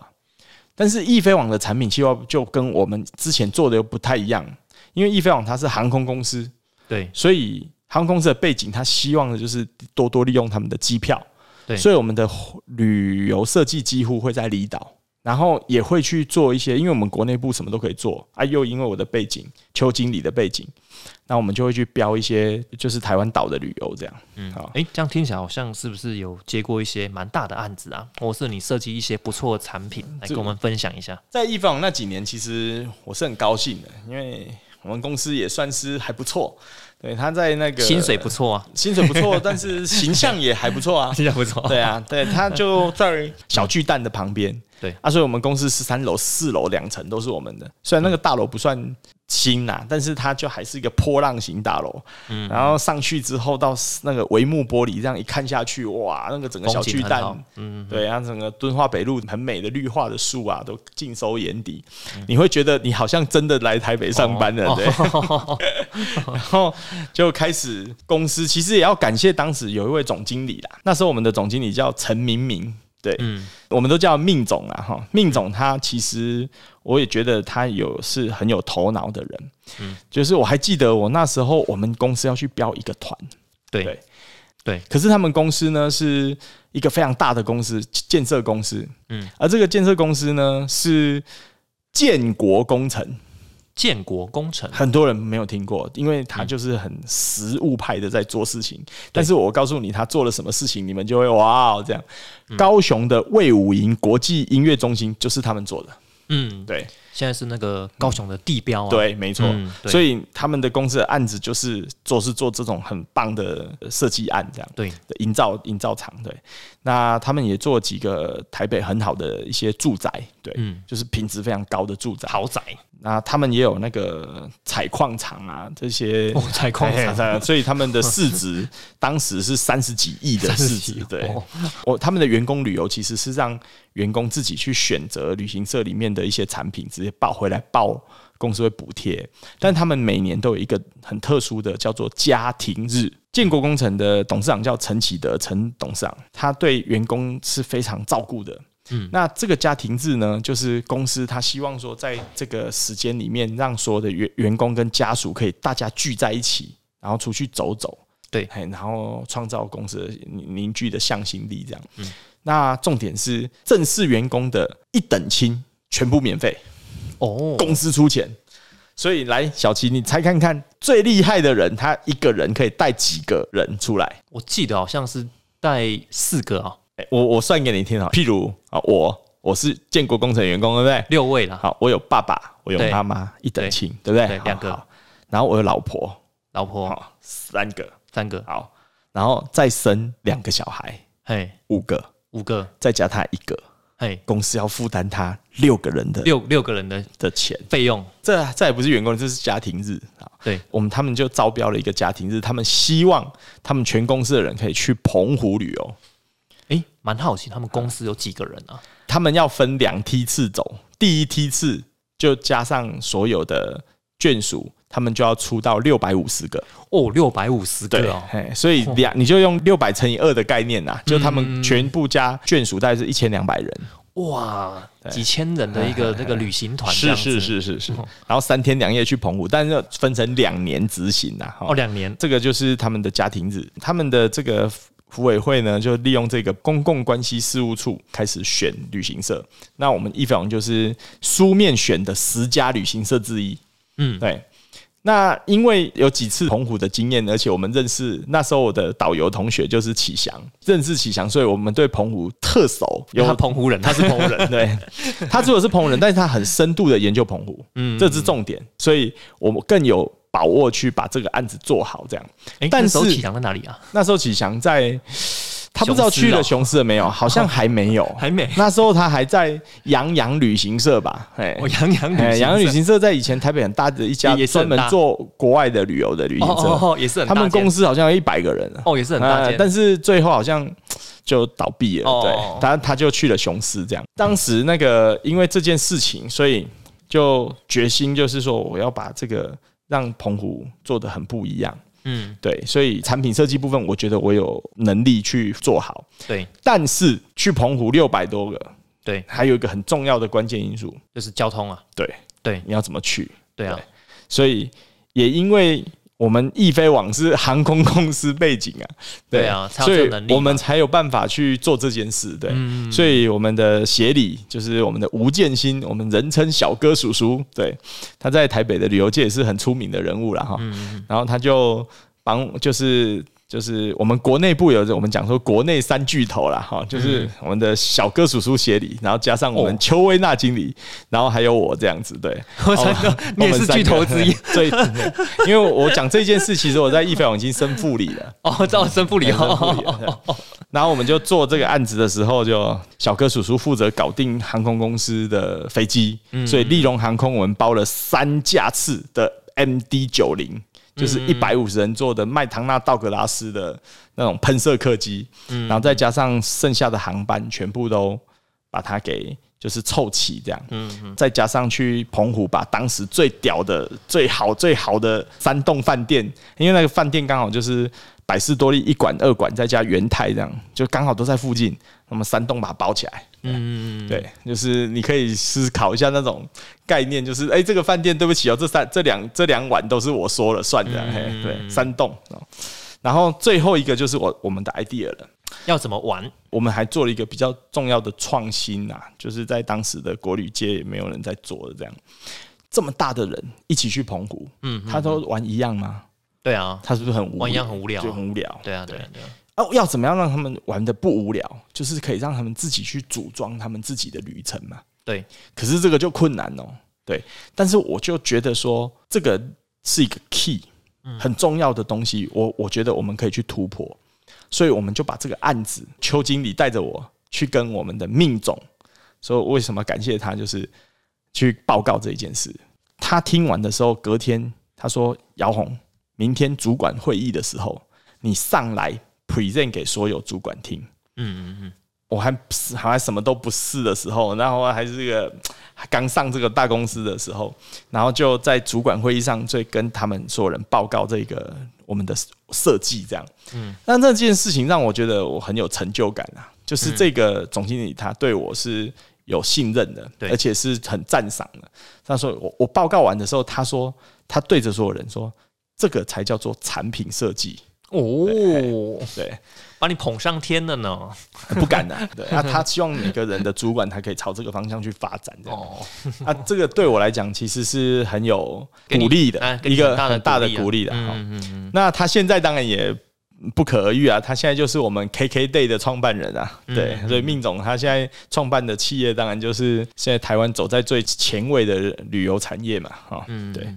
[SPEAKER 2] 但是易飞网的产品企划就跟我们之前做的又不太一样，因为易飞网它是航空公司，
[SPEAKER 1] 对
[SPEAKER 2] 所以航空公司的背景，他希望的就是多多利用他们的机票。
[SPEAKER 1] 对
[SPEAKER 2] 所以我们的旅游设计几乎会在离岛，然后也会去做一些，因为我们国内部什么都可以做啊，又因为我的背景，邱经理的背景，那我们就会去标一些就是台湾岛的旅游这样。嗯，好，
[SPEAKER 1] 哎，这样听起来好像是不是有接过一些蛮大的案子啊，或是你设计一些不错的产品来跟我们分享一下？
[SPEAKER 2] 在易方那几年，其实我是很高兴的，因为我们公司也算是还不错。对，他在那个
[SPEAKER 1] 薪水不错啊，
[SPEAKER 2] 薪水不错，但是形象也还不错啊。
[SPEAKER 1] 形象不错。
[SPEAKER 2] 对啊，对，他就在小巨蛋的旁边。
[SPEAKER 1] 对
[SPEAKER 2] 啊，所以我们公司十三楼、四楼两层都是我们的。虽然那个大楼不算新呐，但是它就还是一个波浪形大楼。嗯，然后上去之后到那个帷幕玻璃，这样一看下去，哇，那个整个小巨蛋，嗯，对，然后整个敦化北路很美的绿化的树啊，都尽收眼底。你会觉得你好像真的来台北上班了，对。然后就开始公司，其实也要感谢当时有一位总经理啦。那时候我们的总经理叫陈明明。对，嗯，我们都叫命总啊，哈，命总他其实我也觉得他有是很有头脑的人，嗯，就是我还记得我那时候我们公司要去标一个团，
[SPEAKER 1] 对，对，
[SPEAKER 2] 可是他们公司呢是一个非常大的公司，建设公司，嗯，而这个建设公司呢是建国工程。
[SPEAKER 1] 建国工程，
[SPEAKER 2] 很多人没有听过，因为他就是很实物派的在做事情。但是我告诉你，他做了什么事情，你们就会哇哦，这样。高雄的魏武营国际音乐中心就是他们做的。嗯，对。
[SPEAKER 1] 现在是那个高雄的地标啊，
[SPEAKER 2] 对，没错。所以他们的公司的案子就是做是做这种很棒的设计案，这样
[SPEAKER 1] 对，
[SPEAKER 2] 营造营造厂对。那他们也做几个台北很好的一些住宅，对，嗯，就是品质非常高的住宅
[SPEAKER 1] 豪宅。
[SPEAKER 2] 那他们也有那个采矿厂啊，这些
[SPEAKER 1] 采矿厂，
[SPEAKER 2] 所以他们的市值当时是三十几亿的市值。对，我他们的员工旅游其实是让员工自己去选择旅行社里面的一些产品，直接报回来报公司会补贴。但他们每年都有一个很特殊的叫做家庭日。建国工程的董事长叫陈启德，陈董事长他对员工是非常照顾的。嗯，那这个家庭日呢，就是公司他希望说，在这个时间里面，让所有的员员工跟家属可以大家聚在一起，然后出去走走，
[SPEAKER 1] 对，
[SPEAKER 2] 然后创造公司的凝聚的向心力，这样。嗯，那重点是正式员工的一等亲全部免费哦，公司出钱。所以来小齐，你猜看看最厉害的人，他一个人可以带几个人出来？
[SPEAKER 1] 我记得好像是带四个啊。
[SPEAKER 2] 我我算给你听啊，譬如啊，我我是建国工程员工，对不对？
[SPEAKER 1] 六位了。
[SPEAKER 2] 好，我有爸爸，我有妈妈，一等亲，对不对？
[SPEAKER 1] 两个。
[SPEAKER 2] 然后我有老婆，
[SPEAKER 1] 老婆，
[SPEAKER 2] 三个，
[SPEAKER 1] 三个。
[SPEAKER 2] 好，然后再生两个小孩，
[SPEAKER 1] 嘿，
[SPEAKER 2] 五个，
[SPEAKER 1] 五个，
[SPEAKER 2] 再加他一个，嘿，公司要负担他六个人的
[SPEAKER 1] 六六个人的
[SPEAKER 2] 的钱
[SPEAKER 1] 费用。
[SPEAKER 2] 这这也不是员工，这是家庭日啊。
[SPEAKER 1] 对，
[SPEAKER 2] 我们他们就招标了一个家庭日，他们希望他们全公司的人可以去澎湖旅游。
[SPEAKER 1] 哎，蛮好奇，他们公司有几个人啊？
[SPEAKER 2] 他们要分两梯次走，第一梯次就加上所有的眷属，他们就要出到六百五十个。
[SPEAKER 1] 哦，六百五十个哦，
[SPEAKER 2] 所以两你就用六百乘以二的概念呐，就他们全部加眷属大概是一千两百人，
[SPEAKER 1] 哇，几千人的一个那个旅行团，
[SPEAKER 2] 是是是是是，然后三天两夜去澎湖，但是分成两年执行呐，
[SPEAKER 1] 哦，两年，
[SPEAKER 2] 这个就是他们的家庭日，他们的这个。服委会呢，就利用这个公共关系事务处开始选旅行社。那我们一房就是书面选的十家旅行社之一。嗯，对。那因为有几次澎湖的经验，而且我们认识那时候我的导游同学就是启祥，认识启祥，所以我们对澎湖特熟。
[SPEAKER 1] 有他澎湖人，
[SPEAKER 2] 他是澎湖人，对。他如果是澎湖人，但是他很深度的研究澎湖，嗯，这是重点。所以我们更有。把握去把这个案子做好，这样。
[SPEAKER 1] 但是启祥在哪里啊？
[SPEAKER 2] 那时候启祥在，他不知道去了雄狮了没有？好像还没有，
[SPEAKER 1] 还没。
[SPEAKER 2] 那时候他还在洋洋旅行社吧？
[SPEAKER 1] 哎，洋洋旅
[SPEAKER 2] 洋洋旅行社在以前台北很大的一家，专门做国外的旅游的旅行社，哦
[SPEAKER 1] 也是很。
[SPEAKER 2] 他们公司好像有一百个人
[SPEAKER 1] 哦，也是很大
[SPEAKER 2] 但是最后好像就倒闭了。对，他他就去了雄狮，这样。当时那个因为这件事情，所以就决心就是说，我要把这个。让澎湖做的很不一样，嗯，对，所以产品设计部分，我觉得我有能力去做好，
[SPEAKER 1] 对。
[SPEAKER 2] 但是去澎湖六百多个，
[SPEAKER 1] 对，
[SPEAKER 2] 还有一个很重要的关键因素。
[SPEAKER 1] 就是交通啊，
[SPEAKER 2] 对，
[SPEAKER 1] 对，
[SPEAKER 2] 你要怎么去？
[SPEAKER 1] 对啊，
[SPEAKER 2] 所以也因为。我们易飞网是航空公司背景啊，
[SPEAKER 1] 对啊，
[SPEAKER 2] 所以我们才有办法去做这件事，对，所以我们的协理就是我们的吴建新，我们人称小哥叔叔，对，他在台北的旅游界也是很出名的人物了哈，然后他就帮就是。就是我们国内部有我们讲说国内三巨头啦，哈，就是我们的小哥叔叔协理，然后加上我们邱威娜经理，然后还有我这样子，对，
[SPEAKER 1] 我三个 你也是巨头之一，
[SPEAKER 2] 所以因为我讲这件事，其实我在易飞网已经升副理了，
[SPEAKER 1] 哦，知道升副理
[SPEAKER 2] 哦，然后我们就做这个案子的时候，就小哥叔叔负责搞定航空公司的飞机，所以利荣航空我们包了三架次的 MD 九零。就是一百五十人坐的麦唐纳道格拉斯的那种喷射客机，然后再加上剩下的航班，全部都把它给就是凑齐这样，再加上去澎湖把当时最屌的、最好、最好的三栋饭店，因为那个饭店刚好就是百事多利一馆、二馆再加元泰这样，就刚好都在附近，那么三栋把它包起来。嗯，对，就是你可以思考一下那种概念，就是哎，这个饭店对不起哦，这三这两这两碗都是我说了算的，嘿，对，三栋，然后最后一个就是我我们的 idea 了，
[SPEAKER 1] 要怎么玩？
[SPEAKER 2] 我们还做了一个比较重要的创新啊，就是在当时的国旅界也没有人在做的这样，这么大的人一起去澎湖，嗯，他都玩一样吗？
[SPEAKER 1] 对啊，
[SPEAKER 2] 他是不是很
[SPEAKER 1] 玩一样很无聊，
[SPEAKER 2] 就很无聊？
[SPEAKER 1] 对啊，对对。
[SPEAKER 2] 哦，要怎么样让他们玩的不无聊？就是可以让他们自己去组装他们自己的旅程嘛。
[SPEAKER 1] 对，
[SPEAKER 2] 可是这个就困难哦。对，但是我就觉得说，这个是一个 key，很重要的东西。我我觉得我们可以去突破，所以我们就把这个案子，邱经理带着我去跟我们的命总说，为什么感谢他，就是去报告这一件事。他听完的时候，隔天他说：“姚红，明天主管会议的时候，你上来。” Present 给所有主管听，嗯嗯嗯，我还好像什么都不是的时候，然后还是这个刚上这个大公司的时候，然后就在主管会议上，就跟他们所有人报告这个我们的设计，这样，嗯，那这件事情让我觉得我很有成就感啊，就是这个总经理他对我是有信任的，对，而且是很赞赏的。他说我我报告完的时候，他说他对着所有人说，这个才叫做产品设计。哦，对，
[SPEAKER 1] 把你捧上天了呢？
[SPEAKER 2] 不敢的，对啊，他希望每个人的主管他可以朝这个方向去发展，这样。啊，这个对我来讲其实是很有鼓励的，一个很大的鼓励的。嗯嗯那他现在当然也不可而喻啊，他现在就是我们 KK Day 的创办人啊，对，所以命总他现在创办的企业当然就是现在台湾走在最前卫的旅游产业嘛，哈，嗯，对。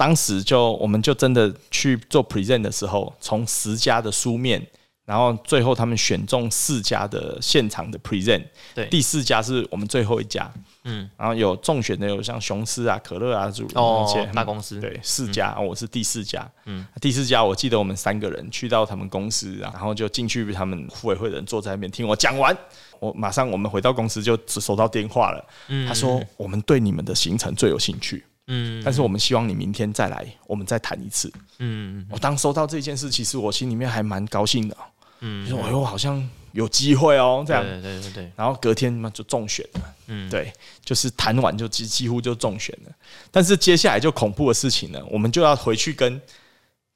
[SPEAKER 2] 当时就我们就真的去做 present 的时候，从十家的书面，然后最后他们选中四家的现场的 present，
[SPEAKER 1] 对，
[SPEAKER 2] 第四家是我们最后一家，嗯，然后有中选的有像雄狮啊、可乐啊这
[SPEAKER 1] 些大公司，
[SPEAKER 2] 对，四家，我是第四家，嗯，第四家我记得我们三个人去到他们公司，然后就进去，他们护委会的人坐在那边听我讲完，我马上我们回到公司就收到电话了，他说我们对你们的行程最有兴趣。嗯，但是我们希望你明天再来，我们再谈一次。嗯，我当收到这件事，其实我心里面还蛮高兴的。嗯，说哎呦，好像有机会哦，这样。
[SPEAKER 1] 对对对对。
[SPEAKER 2] 然后隔天嘛就中选了。嗯，对，就是谈完就几几乎就中选了。但是接下来就恐怖的事情呢，我们就要回去跟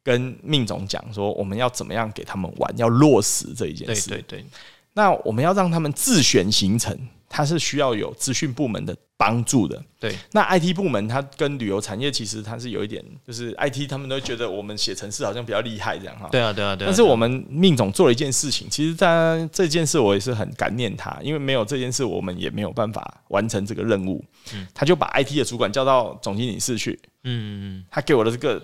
[SPEAKER 2] 跟命总讲说，我们要怎么样给他们玩，要落实这一件事。
[SPEAKER 1] 对对对。
[SPEAKER 2] 那我们要让他们自选行程。他是需要有资讯部门的帮助的。
[SPEAKER 1] 对，
[SPEAKER 2] 那 IT 部门它跟旅游产业其实它是有一点，就是 IT 他们都觉得我们写程式好像比较厉害这样哈。
[SPEAKER 1] 对啊，对啊，对。
[SPEAKER 2] 但是我们命总做了一件事情，其实在这件事我也是很感念他，因为没有这件事，我们也没有办法完成这个任务。嗯，他就把 IT 的主管叫到总经理室去。嗯嗯他给我的这个，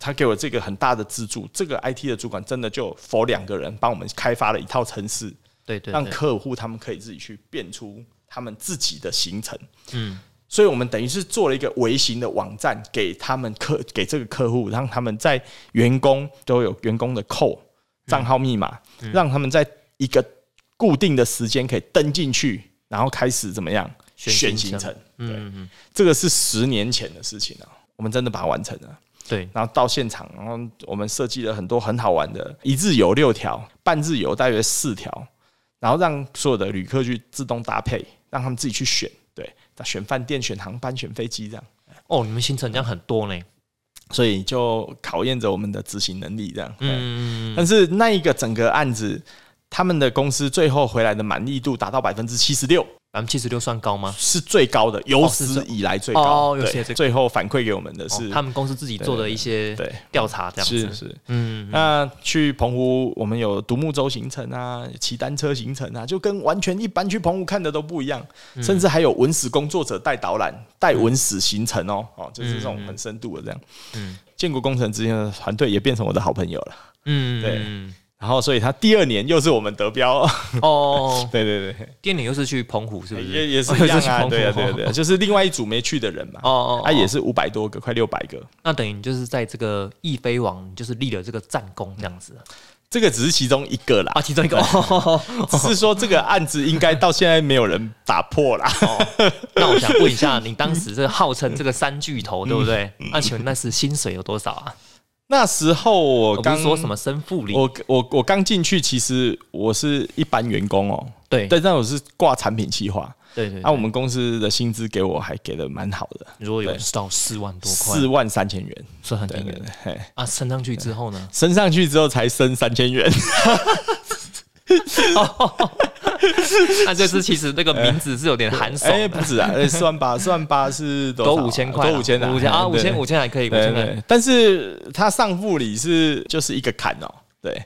[SPEAKER 2] 他给我这个很大的资助，这个 IT 的主管真的就 for 两个人帮我们开发了一套程式。
[SPEAKER 1] 对对，
[SPEAKER 2] 让客户他们可以自己去变出他们自己的行程。嗯，所以我们等于是做了一个微型的网站给他们客给这个客户，让他们在员工都有员工的扣账号密码，让他们在一个固定的时间可以登进去，然后开始怎么样选行程。嗯嗯，这个是十年前的事情了，我们真的把它完成了。
[SPEAKER 1] 对，
[SPEAKER 2] 然后到现场，然后我们设计了很多很好玩的，一日游六条，半日游大约四条。然后让所有的旅客去自动搭配，让他们自己去选，对，选饭店、选航班、选飞机这样。
[SPEAKER 1] 哦，你们行程这样很多呢，
[SPEAKER 2] 所以就考验着我们的执行能力这样。嗯，但是那一个整个案子，他们的公司最后回来的满意度达到百分之七十六。
[SPEAKER 1] 百分之七十六算高吗？
[SPEAKER 2] 是最高的，有史以来最高。
[SPEAKER 1] 哦有史以来最
[SPEAKER 2] 后反馈给我们的是，
[SPEAKER 1] 哦他们公司自己做的一些
[SPEAKER 2] 对
[SPEAKER 1] 调查，这样子。
[SPEAKER 2] 是是。
[SPEAKER 1] 嗯，
[SPEAKER 2] 那去澎湖，我们有独木舟行程啊，骑单车行程啊，就跟完全一般去澎湖看的都不一样，
[SPEAKER 1] 嗯
[SPEAKER 2] 甚至还有文史工作者带导览、带文史行程哦，哦，就是这种很深度的这样。
[SPEAKER 1] 嗯
[SPEAKER 2] 嗯，建国工程之间的团队也变成我的好朋友了。
[SPEAKER 1] 嗯，
[SPEAKER 2] 对
[SPEAKER 1] 嗯
[SPEAKER 2] 然后，所以他第二年又是我们得标，
[SPEAKER 1] 哦，
[SPEAKER 2] 对对对，
[SPEAKER 1] 第二年又是去澎湖，是不是？
[SPEAKER 2] 也也是
[SPEAKER 1] 哦
[SPEAKER 2] 一样啊，
[SPEAKER 1] 又去澎湖。
[SPEAKER 2] 对啊对啊。对啊，就是另外一组没去的人嘛，
[SPEAKER 1] 哦哦，
[SPEAKER 2] 他、
[SPEAKER 1] 哦
[SPEAKER 2] 也是五百多个，快六百个。
[SPEAKER 1] 那等于就是在这个易飞网，就是立了这个战功这样子。
[SPEAKER 2] 这个只是其中一个啦。
[SPEAKER 1] 啊，，其中一个。
[SPEAKER 2] 是说这个案子应该到现在没有人打破啦。
[SPEAKER 1] 哦。那我想问一下，你当时这个号称这个三巨头，对不对？那请问那是薪水有多少啊？
[SPEAKER 2] 那时候我刚
[SPEAKER 1] 说什么生副理，
[SPEAKER 2] 我我我刚进去，其实我是一般员工哦，
[SPEAKER 1] 对。
[SPEAKER 2] 但，但我是挂产品企划。
[SPEAKER 1] 对对，
[SPEAKER 2] 那、我们公司的薪资给我还给的蛮好的，
[SPEAKER 1] 如果有到四万多块，
[SPEAKER 2] 四万三千元。
[SPEAKER 1] 是很惊人
[SPEAKER 2] 对对对，嘿。
[SPEAKER 1] 啊！升上去之后呢？
[SPEAKER 2] 升上去之后才升三千元，
[SPEAKER 1] 那这次其实那个名字是有点寒酸
[SPEAKER 2] 不止啊，呃四万八，四万八是多
[SPEAKER 1] 五千块啦，
[SPEAKER 2] 都五千
[SPEAKER 1] 五千啊，五千
[SPEAKER 2] 对
[SPEAKER 1] 五千还可以，五
[SPEAKER 2] 对
[SPEAKER 1] 千块。
[SPEAKER 2] 但是他上副理是就是一个坎哦，对，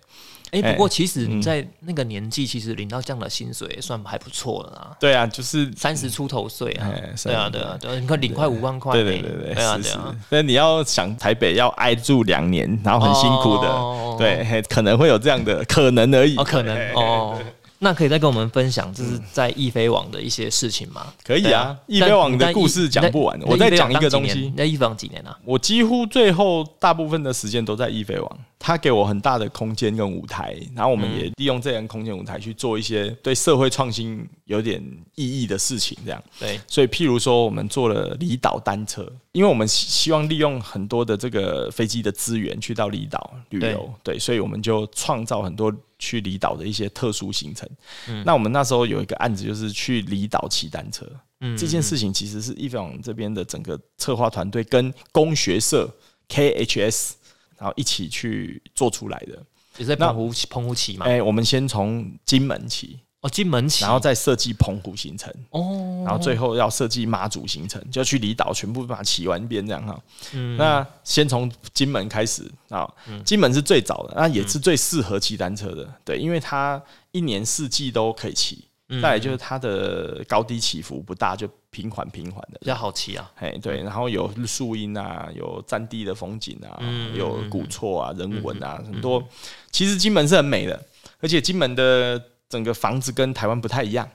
[SPEAKER 1] 哎，
[SPEAKER 2] 哎
[SPEAKER 1] 不过其实你在那个年纪，其实领到这样的薪水也算还不错了啦，
[SPEAKER 2] 对啊，就是
[SPEAKER 1] 三十出头岁啊
[SPEAKER 2] 哎，
[SPEAKER 1] 对啊，对啊，对啊，你看领快五万块
[SPEAKER 2] 对，对对对，
[SPEAKER 1] 对啊，对啊，。
[SPEAKER 2] 但你要想台北要挨住两年，然后很辛苦的，
[SPEAKER 1] 哦
[SPEAKER 2] 对，可能会有这样的可能而已。
[SPEAKER 1] 哦，可能哦。那可以再跟我们分享，就是在易飞网的一些事情吗？
[SPEAKER 2] 可以啊，易
[SPEAKER 1] 但
[SPEAKER 2] 飞网的故事讲不完我再讲一个东西
[SPEAKER 1] 你。在易飞网几年啊？
[SPEAKER 2] 我几乎最后大部分的时间都在易飞网，它给我很大的空间跟舞台，然后我们也利用这样空间舞台去做一些对社会创新有点意义的事情，这样。
[SPEAKER 1] 对，
[SPEAKER 2] 所以，譬如说，我们做了离岛单车，因为我们希希望利用很多的这个飞机的资源去到离岛旅游，对，所以我们就创造很多去离岛的一些特殊行程。嗯那我们那时候有一个案子，就是去离岛骑单车。
[SPEAKER 1] 嗯
[SPEAKER 2] 这件事情其实是易飞网这边的整个策划团队跟工学社 KHS，然后一起去做出来的。
[SPEAKER 1] 也是在澎湖澎湖骑嘛？
[SPEAKER 2] 哎、我们先从金门起，
[SPEAKER 1] 哦，金门骑，
[SPEAKER 2] 然后再设计澎湖行程。
[SPEAKER 1] 哦，
[SPEAKER 2] 然后最后要设计妈祖行程，就去离岛全部把它骑完一遍这样哈。
[SPEAKER 1] 嗯
[SPEAKER 2] 那先从金门开始啊，金门是最早的，那也是最适合骑单车的，对，因为它一年四季都可以骑。
[SPEAKER 1] 嗯
[SPEAKER 2] 再来就是它的高低起伏不大，就平缓平缓的
[SPEAKER 1] 比。较好骑啊。
[SPEAKER 2] 哎，对，然后有树荫啊，有战地的风景啊，
[SPEAKER 1] 嗯
[SPEAKER 2] 有古厝啊、人文啊，很多。其实金门是很美的，而且金门的整个房子跟台湾不太一样，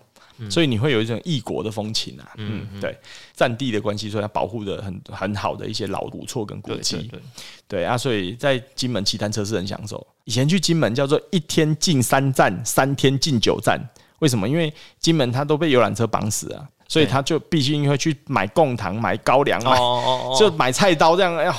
[SPEAKER 2] 所以你会有一种异国的风情啊。嗯，对，占地的关系，所以它保护的很很好的一些老古厝跟古迹。
[SPEAKER 1] 对，
[SPEAKER 2] 对啊，所以在金门骑单车是很享受。以前去金门叫做一天进三站，三天进九站。为什么？因为金门它都被游览车绑死啊，所以他就必须会去买贡糖、买高粱、
[SPEAKER 1] 哦
[SPEAKER 2] 买
[SPEAKER 1] 哦哦，
[SPEAKER 2] 就买菜刀这样，哎呦，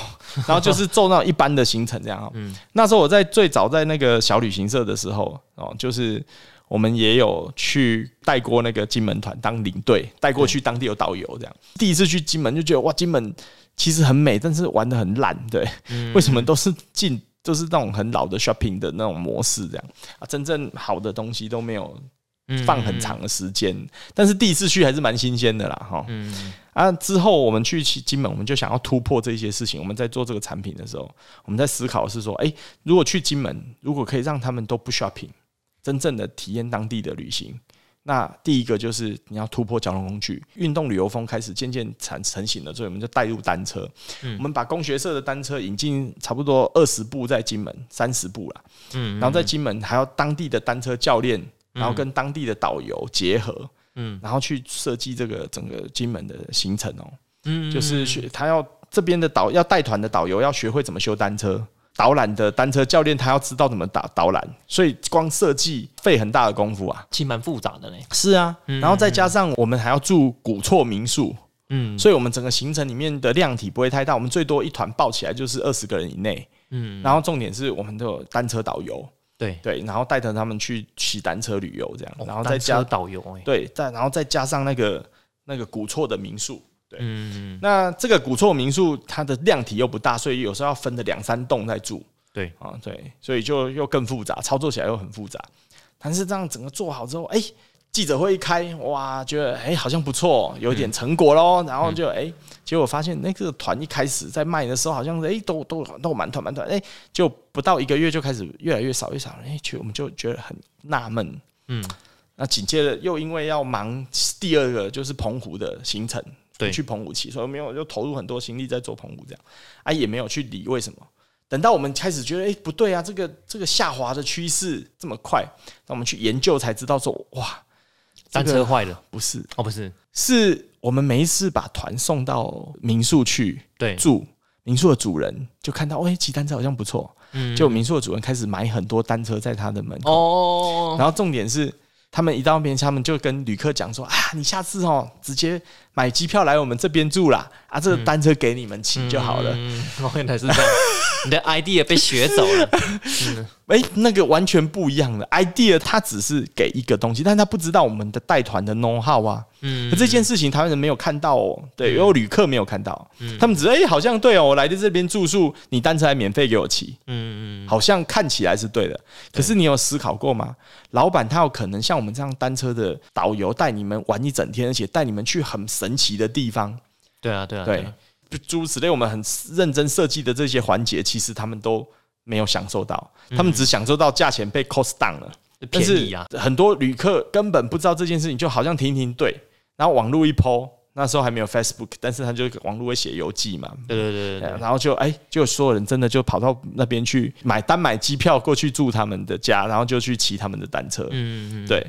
[SPEAKER 2] 然后就是做那种一般的行程这样。嗯，那时候我在最早在那个小旅行社的时候，哦，就是我们也有去带过那个金门团当领队，带过去当地有导游这样。第一次去金门就觉得哇，金门其实很美，但是玩的很烂，对，为什么都是进都是那种很老的 shopping 的那种模式这样。啊，真正好的东西都没有
[SPEAKER 1] 嗯
[SPEAKER 2] 放很长的时间，但是第一次去还是蛮新鲜的啦，哈。
[SPEAKER 1] 嗯
[SPEAKER 2] 啊，之后我们去金金门，我们就想要突破这些事情。我们在做这个产品的时候，我们在思考是说，哎、如果去金门，如果可以让他们都不 shopping，真正的体验当地的旅行，那第一个就是你要突破交通工具，运动旅游风开始渐渐成成型了，所以我们就带入单车。我们把工学社的单车引进差不多二十部在金门，三十部啦。
[SPEAKER 1] 嗯，
[SPEAKER 2] 然后在金门还要当地的单车教练，然后跟当地的导游结合，
[SPEAKER 1] 嗯
[SPEAKER 2] 然后去设计这个整个金门的行程哦。
[SPEAKER 1] 嗯
[SPEAKER 2] 就是学他要这边的导要带团的导游要学会怎么修单车，导览的单车教练他要知道怎么导导览，所以光设计费很大的功夫啊。
[SPEAKER 1] 其实蛮复杂的嘞。
[SPEAKER 2] 是啊，然后再加上我们还要住古厝民宿，
[SPEAKER 1] 嗯
[SPEAKER 2] 所以我们整个行程里面的量体不会太大，我们最多一团报起来就是二十个人以内。
[SPEAKER 1] 嗯，
[SPEAKER 2] 然后重点是我们都有单车导游，
[SPEAKER 1] 对，
[SPEAKER 2] 对，然后带着他们去骑单车旅游这样，
[SPEAKER 1] 哦
[SPEAKER 2] 然后再加
[SPEAKER 1] 导游欸，
[SPEAKER 2] 对，再然后再加上那个那个古厝的民宿，
[SPEAKER 1] 嗯。
[SPEAKER 2] 那这个古厝民宿它的量体又不大，所以有时候要分的两三栋在住
[SPEAKER 1] 对，
[SPEAKER 2] 啊，对，所以就又更复杂，操作起来又很复杂。但是这样整个做好之后，哎、记者会一开，哇，觉得哎、好像不错，有一点成果喽。然后就哎、结果发现那个团一开始在卖的时候，好像哎、都都都满团满团，哎、就不到一个月就开始越来越少越少，哎、去我们就觉得很纳闷。
[SPEAKER 1] 嗯，
[SPEAKER 2] 那紧接着又因为要忙第二个就是澎湖的行程，
[SPEAKER 1] 对
[SPEAKER 2] 去澎湖骑，所以没有就投入很多心力在做澎湖这样，啊也没有去理为什么。等到我们开始觉得，哎、不对啊，这个这个下滑的趋势这么快，那我们去研究才知道说，哇，
[SPEAKER 1] 单
[SPEAKER 2] 这个
[SPEAKER 1] 车坏了。
[SPEAKER 2] 不是，
[SPEAKER 1] 哦，不是，
[SPEAKER 2] 是我们每一次把团送到民宿去
[SPEAKER 1] 对，
[SPEAKER 2] 住，民宿的主人就看到，哎、骑单车好像不错，
[SPEAKER 1] 嗯。
[SPEAKER 2] 就民宿的主人开始买很多单车在他的门口。
[SPEAKER 1] 哦，
[SPEAKER 2] 然后重点是，他们一到那边，他们就跟旅客讲说：“啊，你下次哦，直接买机票来我们这边住啦，啊，这个单车给你们骑就好了。
[SPEAKER 1] 原来是这样，你的 idea 被学走了，
[SPEAKER 2] 哎、那个完全不一样的 idea，他只是给一个东西，但他不知道我们的带团的 know how 啊。
[SPEAKER 1] 嗯。
[SPEAKER 2] 可这件事情台湾人没有看到哦，对，有旅客没有看到，
[SPEAKER 1] 嗯。
[SPEAKER 2] 他们只是哎、好像对哦，我来的这边住宿，你单车还免费给我骑，
[SPEAKER 1] 嗯嗯，
[SPEAKER 2] 好像看起来是对的，可是你有思考过吗？老板他有可能像我们这样单车的导游带你们玩一整天，而且带你们去很神奇的地方，
[SPEAKER 1] 对啊对啊
[SPEAKER 2] 对诸如此类，我们很认真设计的这些环节，其实他们都没有享受到，他们只享受到价钱被 cost down 了。
[SPEAKER 1] 便宜啊，
[SPEAKER 2] 很多旅客根本不知道这件事情，就好像停停对，然后网络一 PO，那时候还没有 Facebook，但是他就网络会写游记嘛，
[SPEAKER 1] 对对对
[SPEAKER 2] 然后就哎、就所有人真的就跑到那边去买单买机票过去住他们的家，然后就去骑他们的单车，
[SPEAKER 1] 嗯嗯。
[SPEAKER 2] 对，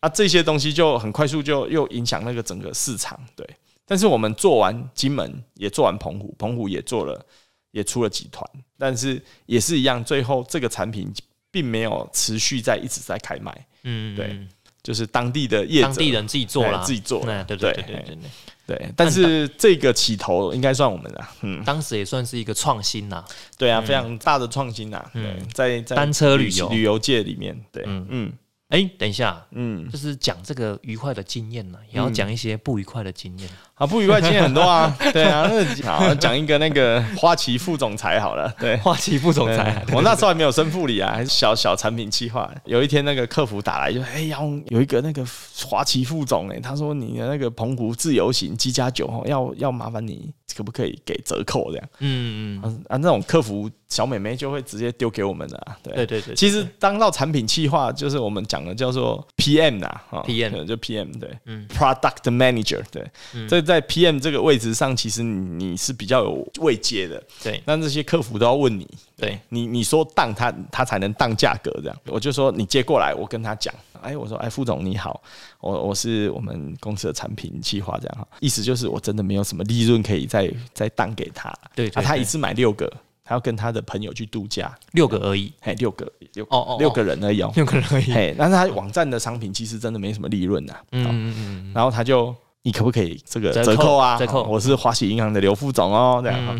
[SPEAKER 2] 啊这些东西就很快速就又影响那个整个市场，对。但是我们做完金门，也做完澎湖，澎湖也做了，也出了几团，但是也是一样，最后这个产品并没有持续在一直在开卖，
[SPEAKER 1] 嗯，
[SPEAKER 2] 对
[SPEAKER 1] 嗯。
[SPEAKER 2] 就是当地的业者
[SPEAKER 1] 当地人自己做了，
[SPEAKER 2] 哎自己做。了
[SPEAKER 1] 哎对对
[SPEAKER 2] 对
[SPEAKER 1] 对对。对
[SPEAKER 2] 但是这个起头应该算我们的，嗯，
[SPEAKER 1] 当时也算是一个创新呐，
[SPEAKER 2] 对啊，非常大的创新呐，对
[SPEAKER 1] 嗯，
[SPEAKER 2] 在在
[SPEAKER 1] 单车旅游。
[SPEAKER 2] 旅游界里面，对，
[SPEAKER 1] 嗯。
[SPEAKER 2] 嗯
[SPEAKER 1] 哎，等一下，
[SPEAKER 2] 嗯，
[SPEAKER 1] 就是讲这个愉快的经验呢，也要讲一些不愉快的经验。
[SPEAKER 2] 啊，不愉快经验很多啊，对啊，那好讲一个那个花旗副总裁好了，对。
[SPEAKER 1] 花旗副总裁，
[SPEAKER 2] 对我那时候还没有升副理啊，还是小小产品企划。有一天，那个客服打来就，哎、要有一个那个华旗副总、哎，他说你的那个澎湖自由行机加酒哦，要要麻烦你可不可以给折扣这样？
[SPEAKER 1] 嗯嗯，
[SPEAKER 2] 啊，那种客服小美眉就会直接丢给我们的、啊，对。
[SPEAKER 1] 对对对，
[SPEAKER 2] 其实当到产品企划，就是我们讲的叫做 PM 呐、啊
[SPEAKER 1] PM
[SPEAKER 2] 就 PM 对，
[SPEAKER 1] 嗯。
[SPEAKER 2] Product Manager 对，这在 PM 这个位置上，其实你你是比较有位阶的，
[SPEAKER 1] 对。
[SPEAKER 2] 那这些客服都要问你，
[SPEAKER 1] 对，
[SPEAKER 2] 你你说当他他才能当价格这样，我就说你接过来，我跟他讲，哎，我说哎，副总你好，我我是我们公司的产品计划这样哈，意思就是我真的没有什么利润可以再再当给他，
[SPEAKER 1] 对
[SPEAKER 2] 他一次买六个，他要跟他的朋友去度假，
[SPEAKER 1] 六个而已，
[SPEAKER 2] 嘿，六个六
[SPEAKER 1] 哦哦
[SPEAKER 2] 六个人而已哦，
[SPEAKER 1] 六个人而已。
[SPEAKER 2] 嘿，但是他网站的商品其实真的没什么利润呐，
[SPEAKER 1] 嗯
[SPEAKER 2] 嗯，
[SPEAKER 1] 嗯嗯。
[SPEAKER 2] 然后他就。你可不可以这个
[SPEAKER 1] 折扣
[SPEAKER 2] 啊？
[SPEAKER 1] 折扣。
[SPEAKER 2] 哦我是华喜银行的刘副总哦，这样。
[SPEAKER 1] 嗯，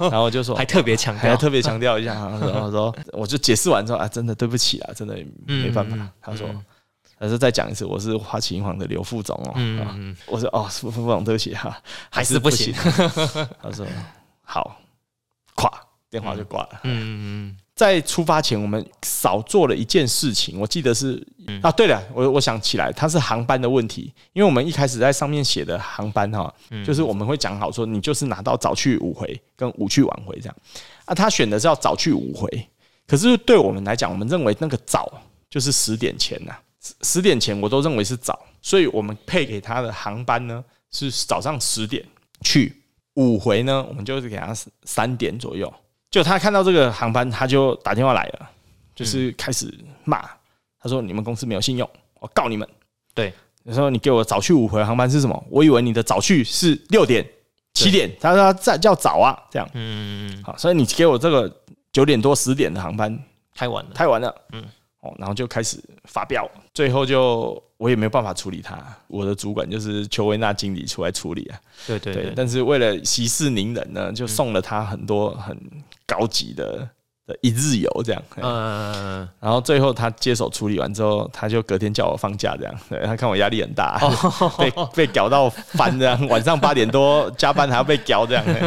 [SPEAKER 2] 然后我就说，
[SPEAKER 1] 还特别强调，
[SPEAKER 2] 还特别强调一下，然后我说，我就解释完之后啊，真的对不起啊，真的没办法。
[SPEAKER 1] 嗯。
[SPEAKER 2] 他说
[SPEAKER 1] 嗯，
[SPEAKER 2] 他说再讲一次，我是花旗银行的刘副总哦。啊
[SPEAKER 1] 嗯嗯。
[SPEAKER 2] 我说哦，副副总，对不起哈，
[SPEAKER 1] 还是不行。
[SPEAKER 2] 他说好，垮，电话就挂了。
[SPEAKER 1] 嗯嗯
[SPEAKER 2] 在出发前，我们少做了一件事情，我记得是、
[SPEAKER 1] 嗯。
[SPEAKER 2] 啊，对了，我我想起来，它是航班的问题，因为我们一开始在上面写的航班哈，
[SPEAKER 1] 嗯。
[SPEAKER 2] 就是我们会讲好说，你就是拿到早去午回跟午去晚回这样，啊，他选的是要早去午回，可是对我们来讲，我们认为那个早就是十点前呐、十十点前我都认为是早，所以我们配给他的航班呢是早上十点去，五回呢我们就是给他三点左右。就他看到这个航班，他就打电话来了，就是开始骂，他说：“你们公司没有信用，我告你们。”
[SPEAKER 1] 对，
[SPEAKER 2] 他说：“你给我早去五回航班是什么？我以为你的早去是六点、七点，他说在叫早啊，这样
[SPEAKER 1] 嗯嗯，
[SPEAKER 2] 好，所以你给我这个九点多十点的航班
[SPEAKER 1] 太晚了。
[SPEAKER 2] 太晚了，
[SPEAKER 1] 嗯
[SPEAKER 2] 嗯，哦，然后就开始发飙，最后就我也没有办法处理他，我的主管就是邱维娜经理出来处理啊，对，
[SPEAKER 1] 对
[SPEAKER 2] 但是为了息事宁人呢，就送了他很多很高级的的一日游这样，
[SPEAKER 1] 嗯，
[SPEAKER 2] 然后最后他接手处理完之后，他就隔天叫我放假这样，对他看我压力很大，被被屌到翻这样，晚上八点多加班还要被屌这样，对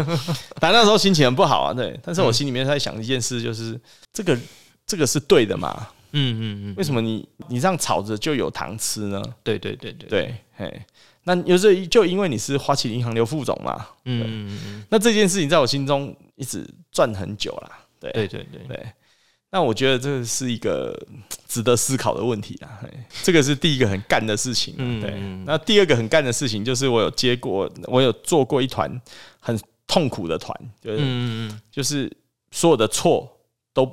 [SPEAKER 2] 但那时候心情很不好啊，对，但是我心里面在想一件事，就是这个这个是对的嘛，
[SPEAKER 1] 嗯嗯嗯，
[SPEAKER 2] 为什么你你这样炒着就有糖吃呢？
[SPEAKER 1] 对对对对，
[SPEAKER 2] 对，嘿，那有时候就因为你是花旗银行刘副总嘛，
[SPEAKER 1] 嗯嗯嗯，
[SPEAKER 2] 那这件事情在我心中一直转很久啦。对
[SPEAKER 1] 对对对，
[SPEAKER 2] 对，那我觉得这是一个值得思考的问题啊。嘿。这个是第一个很干的事情
[SPEAKER 1] 嗯。对。
[SPEAKER 2] 那第二个很干的事情就是我有接过，我有做过一团很痛苦的团，就是、就是所有的错都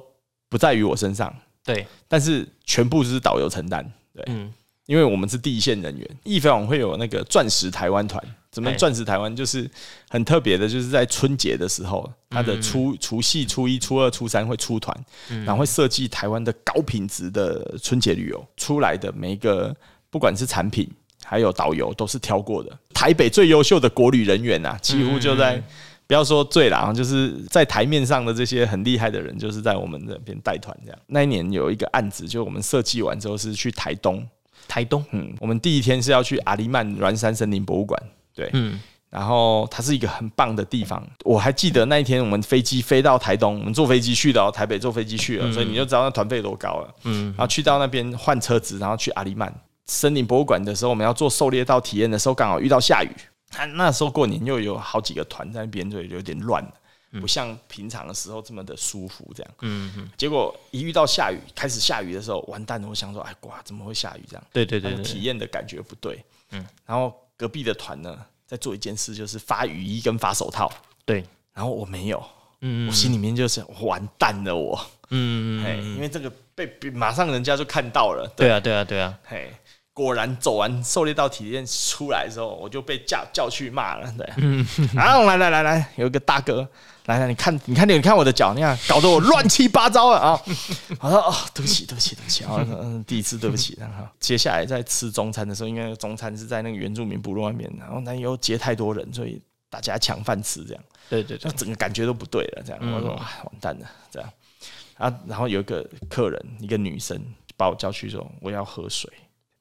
[SPEAKER 2] 不在于我身上，
[SPEAKER 1] 对，
[SPEAKER 2] 但是全部是导游承担。对，
[SPEAKER 1] 嗯
[SPEAKER 2] 因为我们是第一线人员，易飞网会有那个钻石台湾团。怎么
[SPEAKER 1] 哎
[SPEAKER 2] 钻石台湾就是很特别的，就是在春节的时候，它的除除夕、初一、初二、初三会出团，然后会设计台湾的高品质的春节旅游出来的每一个，不管是产品还有导游都是挑过的。台北最优秀的国旅人员啊，几乎就在。不要说醉了啊，就是在台面上的这些很厉害的人，就是在我们这边带团这样。那一年有一个案子，就我们设计完之后是去台东，
[SPEAKER 1] 台东，
[SPEAKER 2] 嗯，我们第一天是要去阿里曼软山森林博物馆，对，
[SPEAKER 1] 嗯
[SPEAKER 2] 然后它是一个很棒的地方。我还记得那一天我们飞机飞到台东，我们坐飞机去的哦，台北坐飞机去了，所以你就知道那团费多高了。
[SPEAKER 1] 嗯
[SPEAKER 2] 然后去到那边换车子，然后去阿里曼森林博物馆的时候，我们要做狩猎到体验的时候，刚好遇到下雨。啊，那时候过年又有好几个团在那边，所以有点乱，不像平常的时候这么的舒服这样。
[SPEAKER 1] 嗯嗯，
[SPEAKER 2] 结果一遇到下雨，开始下雨的时候，完蛋了！我想说，哎，哇，怎么会下雨这样？
[SPEAKER 1] 对对
[SPEAKER 2] 那个
[SPEAKER 1] 对
[SPEAKER 2] 体验的感觉不对。
[SPEAKER 1] 嗯
[SPEAKER 2] 嗯，然后隔壁的团呢，在做一件事，就是发雨衣跟发手套，
[SPEAKER 1] 对，
[SPEAKER 2] 然后我没有，
[SPEAKER 1] 嗯
[SPEAKER 2] 我心里面就是完蛋了我，
[SPEAKER 1] 嗯嗯
[SPEAKER 2] 因为这个被被马上人家就看到了，
[SPEAKER 1] 对啊对啊对啊，
[SPEAKER 2] 嘿，果然走完狩猎道体验出来之后，我就被叫叫去骂了，对，然后来来来来，有一个大哥，来来，你看你看你看我的脚，你看搞得我乱七八糟了啊！我说哦，对不起对不起对不起，啊嗯，第一次对不起，然后接下来在吃中餐的时候，因为中餐是在那个原住民部落外面，然后那又接太多人，所以大家抢饭吃这样。
[SPEAKER 1] 对对对，
[SPEAKER 2] 就整个感觉都不对了，这样，
[SPEAKER 1] 嗯。
[SPEAKER 2] 我说哇，完蛋了，这样。啊，然后有一个客人，一个女生把我叫去说我要喝水，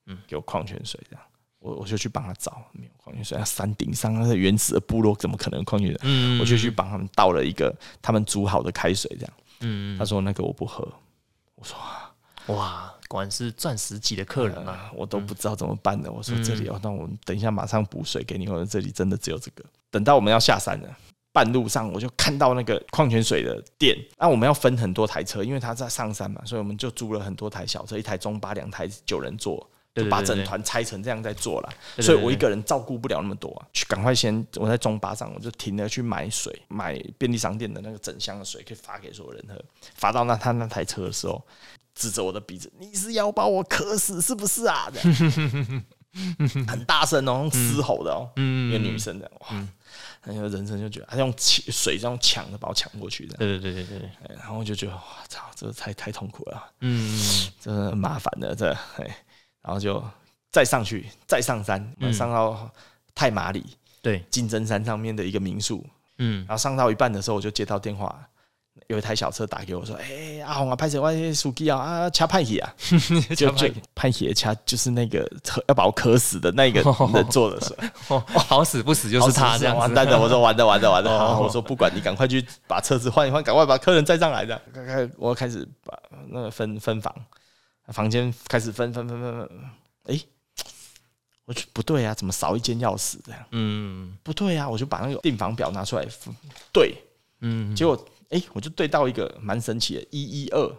[SPEAKER 2] 嗯，给我矿泉水这样，我我就去帮他找，没有矿泉水，那山顶上那个原始的部落怎么可能有矿泉水？
[SPEAKER 1] 嗯
[SPEAKER 2] 我就去帮他们倒了一个他们煮好的开水，这样，
[SPEAKER 1] 嗯，
[SPEAKER 2] 他说那个我不喝，我说
[SPEAKER 1] 哇，果然是钻石级的客人啊，
[SPEAKER 2] 啊，我都不知道怎么办的。我说这里哦，那我们等一下马上补水给你。我说这里真的只有这个。等到我们要下山了，半路上我就看到那个矿泉水的店。那我们要分很多台车，因为他在上山嘛，所以我们就租了很多台小车，一台中巴，两台九人座。就把整团拆成这样在做了，所以我一个人照顾不了那么多啊，去赶快先我在中巴上我就停了去买水，买便利商店的那个整箱的水，可以发给所有人喝。发到那他那台车的时候，指着我的鼻子：“你是要把我渴死是不是啊？”这样。很大声哦，用嘶吼的哦，
[SPEAKER 1] 嗯
[SPEAKER 2] 一个女生的哇，那个人生就觉得他用抢水这样抢的把我抢过去的，
[SPEAKER 1] 对对对对对，
[SPEAKER 2] 哎然后我就觉得哇操，这太太痛苦了，
[SPEAKER 1] 嗯
[SPEAKER 2] 真的很麻烦的这，哎，然后就再上去，再上山，我们上到太马里
[SPEAKER 1] 对，
[SPEAKER 2] 金针山上面的一个民宿，
[SPEAKER 1] 嗯
[SPEAKER 2] 然后上到一半的时候，我就接到电话，有一台小车打给我说：“哎、阿红啊，拍谁？我手机啊，啊，掐派血啊，就就派血掐，就是那个要把我渴死的那个 人做的事，
[SPEAKER 1] 哦，好死不死就是他这样子，
[SPEAKER 2] 完蛋了！我说完的完的完了，
[SPEAKER 1] 哦
[SPEAKER 2] 好我说不管你赶快去把车子换一换，赶快把客人载上来的。开开，我开始把那个分分房，房间开始分分分分分，哎、我就不对啊，怎么少一间钥匙这样？
[SPEAKER 1] 嗯。
[SPEAKER 2] 不对啊，我就把那个订房表拿出来，对，
[SPEAKER 1] 嗯，
[SPEAKER 2] 结果哎、我就对到一个蛮神奇的，一一二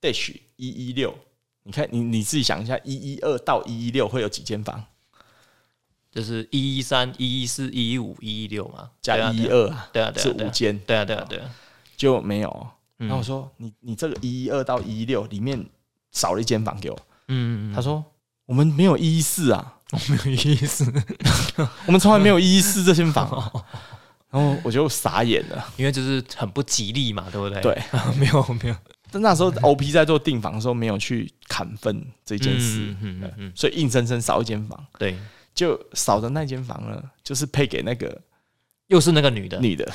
[SPEAKER 2] dash 一一六。你看，你你自己想一下，一一二到一一六会有几间房？
[SPEAKER 1] 就是一一三、一一四、一一五、一一六嘛，
[SPEAKER 2] 加一一，二啊，
[SPEAKER 1] 对啊对啊，
[SPEAKER 2] 是五间，
[SPEAKER 1] 对啊对啊对啊，
[SPEAKER 2] 就没有。然后我
[SPEAKER 1] 嗯。
[SPEAKER 2] 说，你你这个一一二到一一六里面少了一间房给我。
[SPEAKER 1] 嗯，
[SPEAKER 2] 他说，我们没有一一四啊，
[SPEAKER 1] 没有一四，
[SPEAKER 2] 我们从来没有一一四这间房啊。然后我就傻眼了。
[SPEAKER 1] 因为就是很不吉利嘛，对不对？
[SPEAKER 2] 对，
[SPEAKER 1] 没有没有
[SPEAKER 2] 但那时候 OP 在做订房的时候，没有去砍分这件事
[SPEAKER 1] 嗯，嗯
[SPEAKER 2] 所以硬生生少一间房。
[SPEAKER 1] 对，
[SPEAKER 2] 就少的那间房呢，就是配给那个
[SPEAKER 1] 又是那个女的，
[SPEAKER 2] 女的，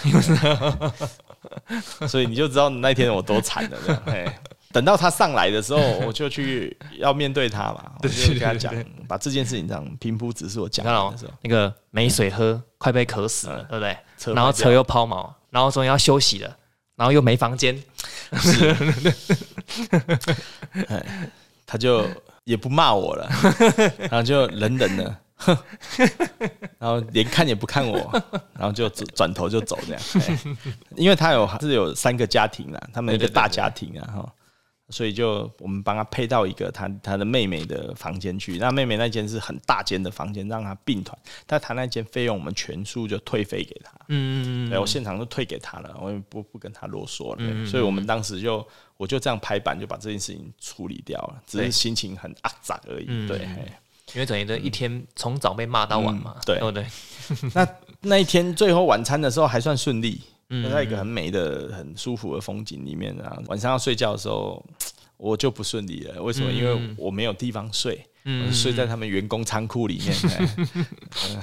[SPEAKER 2] 所以你就知道那天我多惨了。这样，嘿等到他上来的时候，我就去要面对他嘛，我就跟他讲，把这件事情这样平铺直述讲
[SPEAKER 1] 你看哦
[SPEAKER 2] 的时候，，
[SPEAKER 1] 那个没水喝，快被渴死了，对不对？然后车又抛锚，然后终于要休息了，然后又没房间，
[SPEAKER 2] 他就也不骂我了，然后就冷冷的，然后连看也不看我，然后就转转头就走这样。哎因为他有是有三个家庭啦，他们一个大家庭啊哈，所以就我们帮他配到一个他他的妹妹的房间去。那妹妹那间是很大间的房间，让他并团，但他那间费用我们全数就退费给他。
[SPEAKER 1] 嗯，
[SPEAKER 2] 对我现场就退给他了，我也不不跟他啰嗦了。对所以我们当时就我就这样拍板，就把这件事情处理掉了，只是心情很阿杂而已。对，
[SPEAKER 1] 因为等于的一天从早被骂到晚嘛，
[SPEAKER 2] 对
[SPEAKER 1] 对不对？
[SPEAKER 2] 那那一天最后晚餐的时候还算顺利，
[SPEAKER 1] 嗯
[SPEAKER 2] 在一个很美的、很舒服的风景里面啊。晚上要睡觉的时候，我就不顺利了。为什么？因为我没有地方睡。我睡在他们员工仓库里面，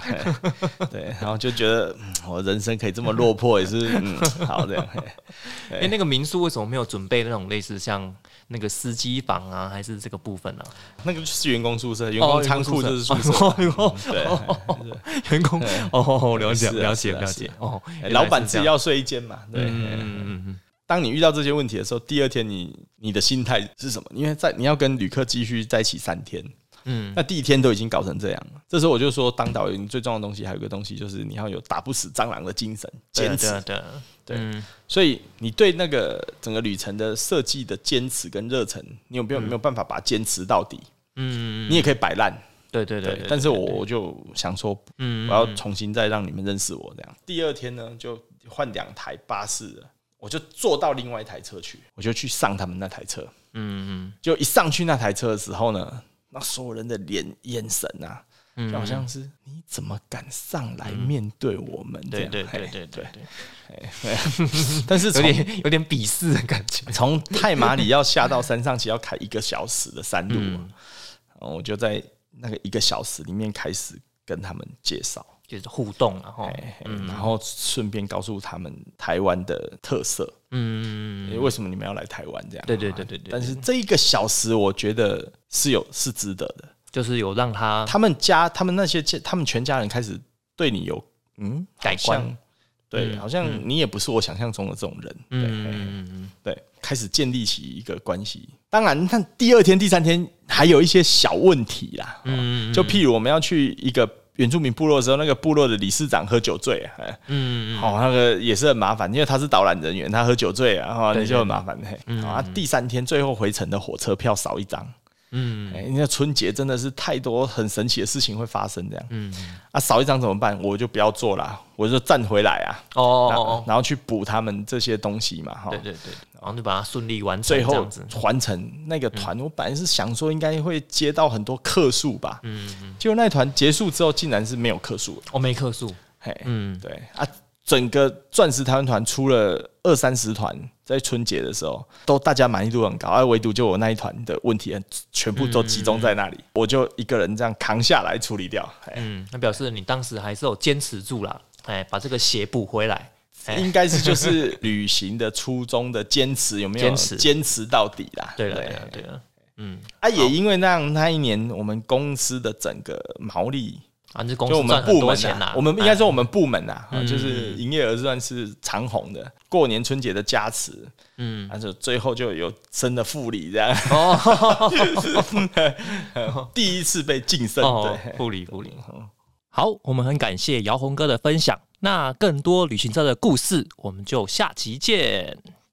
[SPEAKER 2] 对，然后就觉得嗯我人生可以这么落魄，也是嗯好这样。嘿
[SPEAKER 1] 哎，那个民宿为什么没有准备那种类似像那个司机房啊，还是这个部分呢？
[SPEAKER 2] 那个就是员工宿舍，员工仓库就是宿舍。
[SPEAKER 1] 哦员工
[SPEAKER 2] 对，
[SPEAKER 1] 员工哦，了解了解了解哦，
[SPEAKER 2] 哎老板自己要睡一间嘛。对，
[SPEAKER 1] 嗯嗯嗯
[SPEAKER 2] 当你遇到这些问题的时候，第二天你你的心态是什么？因为在你要跟旅客继续在一起三天，
[SPEAKER 1] 嗯
[SPEAKER 2] 那第一天都已经搞成这样了。这时候我就说，当导游你最重要的东西还有一个东西，就是你要有打不死蟑螂的精神，坚持。
[SPEAKER 1] 对对
[SPEAKER 2] 对
[SPEAKER 1] 嗯
[SPEAKER 2] 所以你对那个整个旅程的设计的坚持跟热忱，你有没有没有办法把它坚持到底？
[SPEAKER 1] 嗯，
[SPEAKER 2] 你也可以摆烂，
[SPEAKER 1] 对对对
[SPEAKER 2] 对。但是我我就想说，
[SPEAKER 1] 嗯
[SPEAKER 2] 我要重新再让你们认识我这样。第二天呢，就换两台巴士了，我就坐到另外一台车去，我就去上他们那台车。
[SPEAKER 1] 嗯
[SPEAKER 2] 就一上去那台车的时候呢，那所有人的脸眼神啊，
[SPEAKER 1] 嗯
[SPEAKER 2] 就好像是你怎么敢上来面对我们这样？
[SPEAKER 1] 对对对对对对，
[SPEAKER 2] 但是
[SPEAKER 1] 有点有点鄙视的感觉。
[SPEAKER 2] 从太马里要下到山上，其实要开一个小时的山路，
[SPEAKER 1] 嗯
[SPEAKER 2] 然后我就在那个一个小时里面开始跟他们介绍。
[SPEAKER 1] 就是互动然后
[SPEAKER 2] 然后顺便告诉他们台湾的特色，
[SPEAKER 1] 嗯。
[SPEAKER 2] 诶为什么你们要来台湾这样？
[SPEAKER 1] 对对对对对。
[SPEAKER 2] 但是这一个小时，我觉得是有是值得的。
[SPEAKER 1] 就是有让他
[SPEAKER 2] 他们家，他们那些，他们全家人开始对你有嗯
[SPEAKER 1] 改观，
[SPEAKER 2] 对，
[SPEAKER 1] 嗯
[SPEAKER 2] 好像你也不是我想象中的这种人，
[SPEAKER 1] 嗯
[SPEAKER 2] 对，开始建立起一个关系。当然，看第二天、第三天还有一些小问题啦，
[SPEAKER 1] 嗯
[SPEAKER 2] 就譬如我们要去一个原住民部落的时候，那个部落的理事长喝酒醉，啊
[SPEAKER 1] 嗯
[SPEAKER 2] 哦、那个也是很麻烦，因为他是导览人员，他喝酒醉啊，然、
[SPEAKER 1] 哦、后
[SPEAKER 2] 你就很麻烦嘿。
[SPEAKER 1] 嗯
[SPEAKER 2] 好啊，第三天最后回程的火车票少一张，
[SPEAKER 1] 嗯。
[SPEAKER 2] 哎、那春节真的是太多很神奇的事情会发生，这样。
[SPEAKER 1] 嗯。
[SPEAKER 2] 啊，少一张怎么办？我就不要做啦，我就站回来啊，
[SPEAKER 1] 哦哦哦，
[SPEAKER 2] 然后去补他们这些东西嘛，哈。
[SPEAKER 1] 对。对对，然后就把它顺利完成
[SPEAKER 2] 最后。完成那个团，我本来是想说应该会接到很多客数吧，
[SPEAKER 1] 嗯嗯，
[SPEAKER 2] 结果那团结束之后竟然是没有客数，
[SPEAKER 1] 哦，没客数。
[SPEAKER 2] 嘿，
[SPEAKER 1] 嗯。
[SPEAKER 2] 对啊，整个钻石台湾团出了二三十团，在春节的时候都大家满意度很高，而唯独就我那一团的问题全部都集中在那里，我就一个人这样扛下来处理掉。
[SPEAKER 1] 嗯，那表示你当时还是有坚持住了，哎，把这个血补回来。哎，
[SPEAKER 2] 应该是就是旅行的初衷的坚持有没有
[SPEAKER 1] 坚持
[SPEAKER 2] 坚持到底啦？
[SPEAKER 1] 对了对了对了，嗯，
[SPEAKER 2] 啊，也因为那样那一年我们公司的整个毛利
[SPEAKER 1] 啊，这公
[SPEAKER 2] 就我们
[SPEAKER 1] 司赚很
[SPEAKER 2] 部门啊
[SPEAKER 1] 多钱呐，，
[SPEAKER 2] 我们应该说
[SPEAKER 1] 哎
[SPEAKER 2] 我们部门呐、啊，
[SPEAKER 1] 嗯
[SPEAKER 2] 就是营业额算是长红的。过年春节的加持，
[SPEAKER 1] 嗯，
[SPEAKER 2] 但是最后就有升的副理这样，
[SPEAKER 1] 哦
[SPEAKER 2] 第一次被晋升。
[SPEAKER 1] 哦
[SPEAKER 2] 对，，
[SPEAKER 1] 护理护理。好，我们很感谢姚红哥的分享。那更多旅行社的故事，我们就下期见。